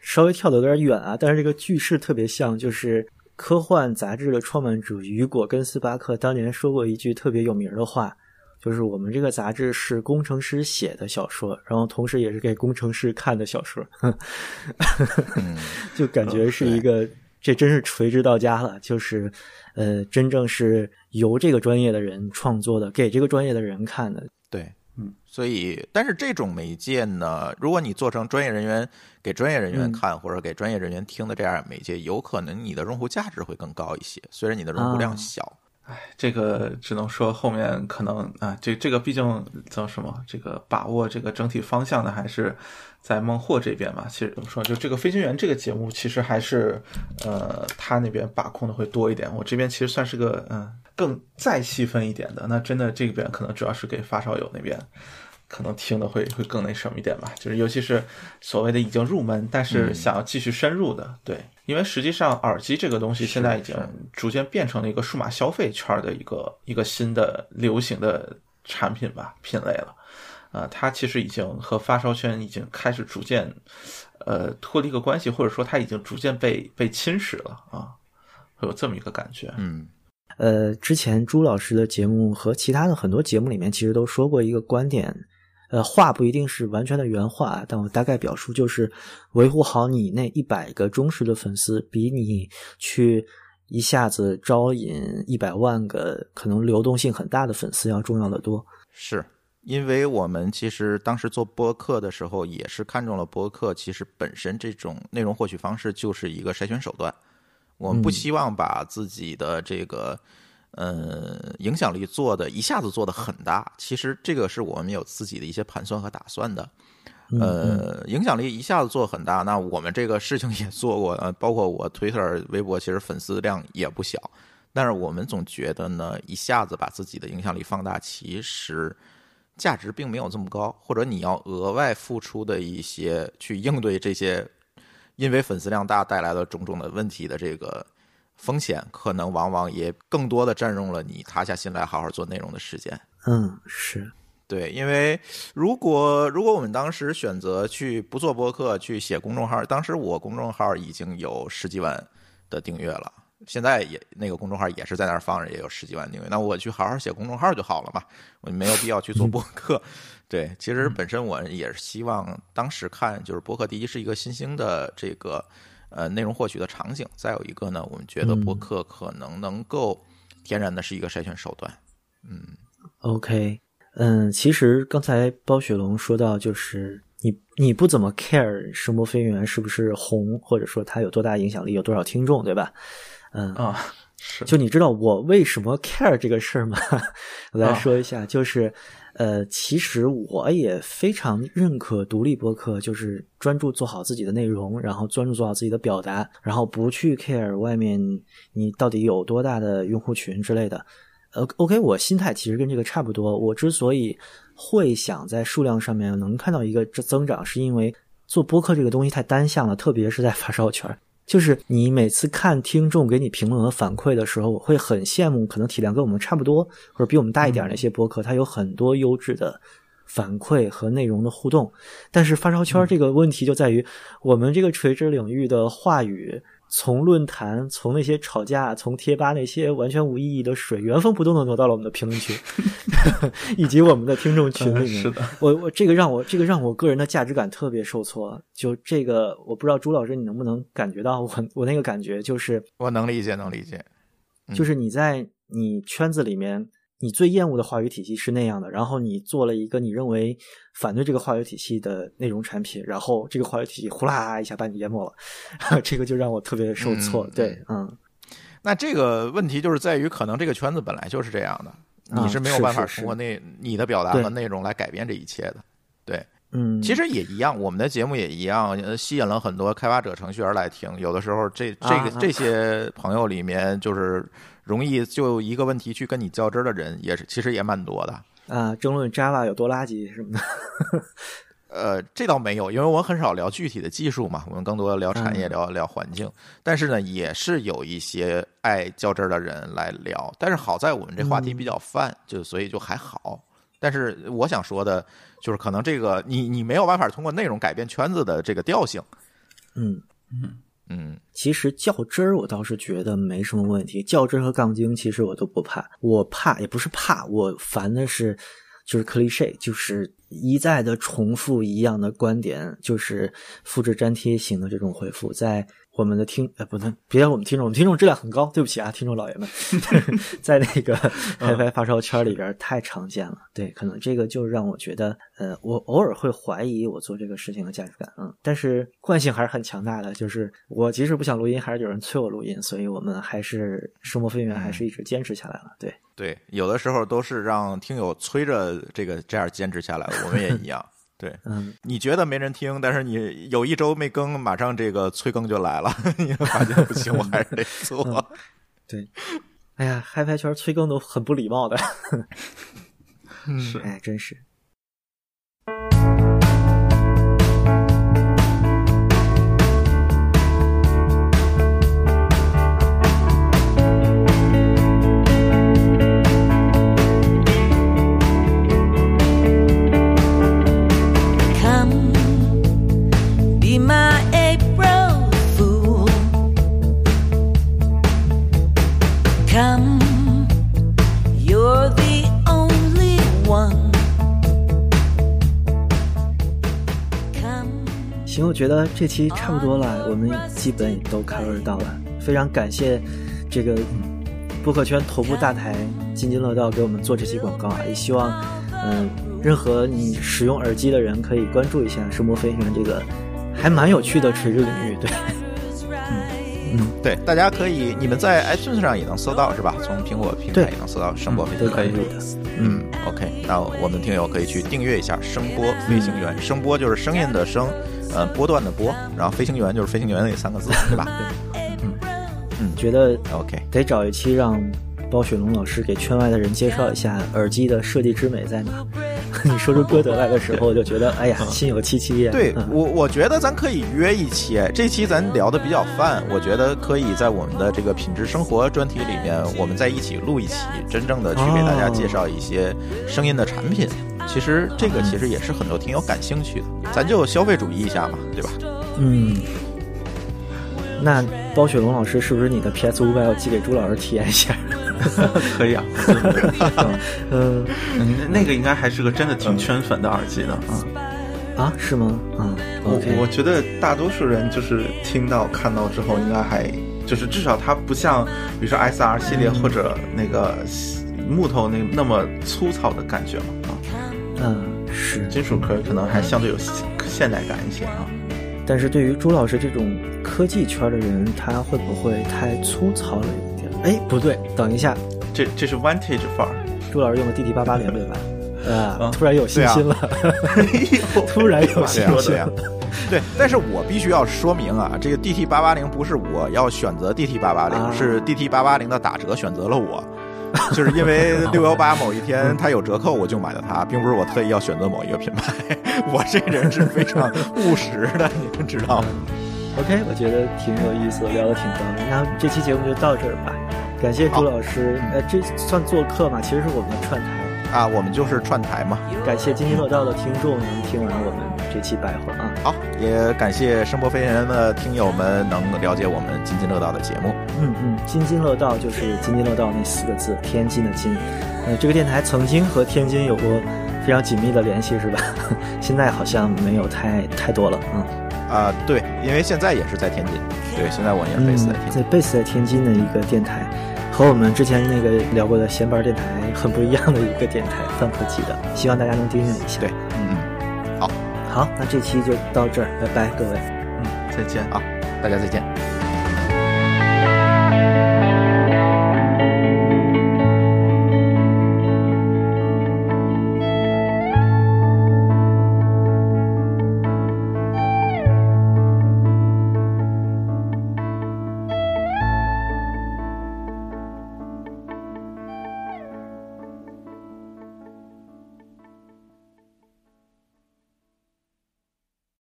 稍微跳的有点远啊，但是这个句式特别像，就是科幻杂志的创办者雨果跟斯巴克当年说过一句特别有名的话。就是我们这个杂志是工程师写的小说，然后同时也是给工程师看的小说，就感觉是一个，这真是垂直到家了。就是，呃，真正是由这个专业的人创作的，给这个专业的人看的。对，嗯，所以，但是这种媒介呢，如果你做成专业人员给专业人员看、或者给专业人员听的这样媒介，有可能你的用户价值会更高一些，虽然你的用户量啊小。这个只能说后面可能啊，这这个毕竟叫什么？这个把握这个整体方向的还是在孟获这边嘛。其实怎么说，就这个飞行员这个节目，其实还是呃他那边把控的会多一点。我这边其实算是个嗯、更再细分一点的。那真的这边可能主要是给发烧友那边。可能听的会会更那什么一点吧，就是尤其是所谓的已经入门，但是想要继续深入的，对，因为实际上耳机这个东西现在已经逐渐变成了一个数码消费圈的一个一个新的流行的产品吧品类了，啊、它其实已经和发烧圈已经开始逐渐呃脱离一个关系，或者说它已经逐渐被被侵蚀了啊，会有这么一个感觉，嗯呃，之前朱老师的节目和其他的很多节目里面，其实都说过一个观点，呃，话不一定是完全的原话，但我大概表述就是，维护好你那一百个忠实的粉丝，比你去一下子招引一百万个可能流动性很大的粉丝要重要的多。是因为我们其实当时做播客的时候，也是看中了播客其实本身这种内容获取方式就是一个筛选手段。我们不嗯希望把自己的这个呃影响力做的一下子做的很大，其实这个是我们有自己的一些盘算和打算的。嗯呃，影响力一下子做很大，那我们这个事情也做过，呃，包括我 Twitter、微博，其实粉丝量也不小。但是我们总觉得呢，一下子把自己的影响力放大，其实价值并没有这么高，或者你要额外付出的一些去应对这些因为粉丝量大带来的种种的问题的这个风险，可能往往也更多的占用了你塌下心来好好做内容的时间。嗯，是，对，因为如果如果我们当时选择去不做播客，去写公众号，当时我公众号已经有十几万的订阅了，现在也那个公众号也是在那儿放着，也有十几万订阅。那我去好好写公众号就好了嘛，我没有必要去做播客。对，其实本身我也是希望当时看，就是播客第一是一个新兴的这个呃内容获取的场景，再有一个呢，我们觉得博客可能能够天然的是一个筛选手段。嗯 OK，嗯，其实刚才包雪龙说到，就是你你不怎么 care 声波飞行员是不是红，或者说他有多大影响力，有多少听众，对吧？嗯，啊，是就你知道我为什么 care 这个事儿吗？我来啊说一下，就是呃，其实我也非常认可独立播客，就是专注做好自己的内容，然后专注做好自己的表达，然后不去 care 外面你到底有多大的用户群之类的。呃，OK，我心态其实跟这个差不多。我之所以会想在数量上面能看到一个这增长，是因为做播客这个东西太单向了，特别是在发烧圈。就是你每次看听众给你评论和反馈的时候，我会很羡慕，可能体量跟我们差不多或者比我们大一点那些播客，它有很多优质的反馈和内容的互动。但是发烧圈这个问题就在于，我们这个垂直领域的话语，从论坛、从那些吵架、从贴吧那些完全无意义的水，原封不动的挪到了我们的评论区，以及我们的听众群里面。嗯是的，我我这个让我这个让我个人的价值感特别受挫。就这个，我不知道朱老师你能不能感觉到我我那个感觉，就是我能理解，能理解。嗯就是你在你圈子里面，你最厌恶的话语体系是那样的，然后你做了一个你认为反对这个话语体系的内容产品，然后这个话语体系呼啦一下把你淹没了，这个就让我特别受挫。嗯对，嗯，那这个问题就是在于，可能这个圈子本来就是这样的，啊你是没有办法通过那你的表达和内容来改变这一切的。对，嗯，其实也一样，我们的节目也一样，呃吸引了很多开发者、程序员来听。有的时候这，这个这些朋友里面，就是容易就一个问题去跟你较真儿的人，也是其实也蛮多的。啊，争论 Java 有多垃圾什么的。呃，这倒没有，因为我很少聊具体的技术嘛，我们更多的聊产业、嗯聊聊环境。但是呢，也是有一些爱较真儿的人来聊。但是好在我们这话题比较泛，就所以就还好。但是我想说的，就是可能这个你你没有办法通过内容改变圈子的这个调性。嗯，嗯嗯。其实较真儿我倒是觉得没什么问题，较真儿和杠精其实我都不怕，我怕也不是怕，我烦的是就是 cliche，就是一再的重复一样的观点，就是复制粘贴型的这种回复，在我们的听呃不能别让我们听众，我们听众质量很高，对不起啊，听众老爷们，在那个 HiFi 发烧圈里边太常见了。对，可能这个就让我觉得，呃，我偶尔会怀疑我做这个事情的价值感，嗯，但是惯性还是很强大的，就是我即使不想录音，还是有人催我录音，所以我们还是声波飞行员还是一直坚持下来了。对，对，有的时候都是让听友催着这个这样坚持下来的，我们也一样。对，嗯，你觉得没人听，但是你有一周没更，马上这个催更就来了，你发现不行，我还是得做。对，哎呀，嗨拍圈催更都很不礼貌的，是 哎，真是。Come, you're the only one. 行，我觉得这期差不多了，我们基本也都 cover 到了。非常感谢这个嗯播客圈头部大台津津乐道给我们做这期广告啊！也希望，嗯、任何你使用耳机的人可以关注一下声波飞行员这个还蛮有趣的垂直领域。对，对，大家可以，你们在 iTunes 上也能搜到是吧？从苹果平台也能搜到声波飞都行员。可以的。嗯，OK，那我们听友可以去订阅一下声波飞行员。声波就是声音的声，呃，波段的波，然后飞行员就是飞行员那三个字，对吧？嗯嗯觉得 OK，得找一期让包雪龙老师给圈外的人介绍一下耳机的设计之美在哪。你说出歌德来的时候，我就觉得哎呀，心有戚戚焉。对嗯我，我觉得咱可以约一期，这期咱聊的比较泛，我觉得可以在我们的这个品质生活专题里面，我们再一起录一期，真正的去给大家介绍一些声音的产品。其实这个其实也是很多听友感兴趣的，咱就消费主义一下嘛，对吧？嗯，那包雪龙老师是不是你的 PS 五百要寄给朱老师体验一下？可以啊。嗯嗯，那个应该还是个真的挺圈粉的耳机呢啊。啊，是吗？啊我我觉得大多数人就是听到看到之后，应该还就是至少它不像比如说 SR 系列或者那个木头那那么粗糙的感觉嘛啊。嗯是。金属壳可能还相对有现现代感一些啊。但是对于朱老师这种科技圈的人，他会不会太粗糙了一点？哎，不对，等一下，这这是 Vantage 范儿，朱老师用的 DT 八八零对吧？啊啊，突然有信心了，突然有信心了。，对。但是我必须要说明啊，这个 DT 八八零不是我要选择 DT 八八零，啊是 DT 八八零的打折选择了我。就是因为 六幺八某一天它有折扣，我就买了它，并不是我特意要选择某一个品牌。我这人是非常务实的，你们知道吗？OK，我觉得挺有意思的，聊的挺高的。那这期节目就到这儿吧，感谢朱老师。呃，这算做客嘛？其实是我们的串台。啊，我们就是串台嘛。感谢津津乐道的听众能听完我们这期白话啊。好，也感谢声波飞行员的听友们能了解我们津津乐道的节目。嗯嗯，津津乐道就是津津乐道那四个字，天津的津。呃，这个电台曾经和天津有过非常紧密的联系，是吧？现在好像没有太太多了啊。啊，对，因为现在也是在天津，对，现在我也是 base 在天津。嗯在 base 在天津的一个电台，和我们之前那个聊过的闲班电台很不一样的一个电台，范科技的，希望大家能订阅一下。对，嗯，好好，那这期就到这儿，拜拜，各位。嗯，再见。啊，大家再见。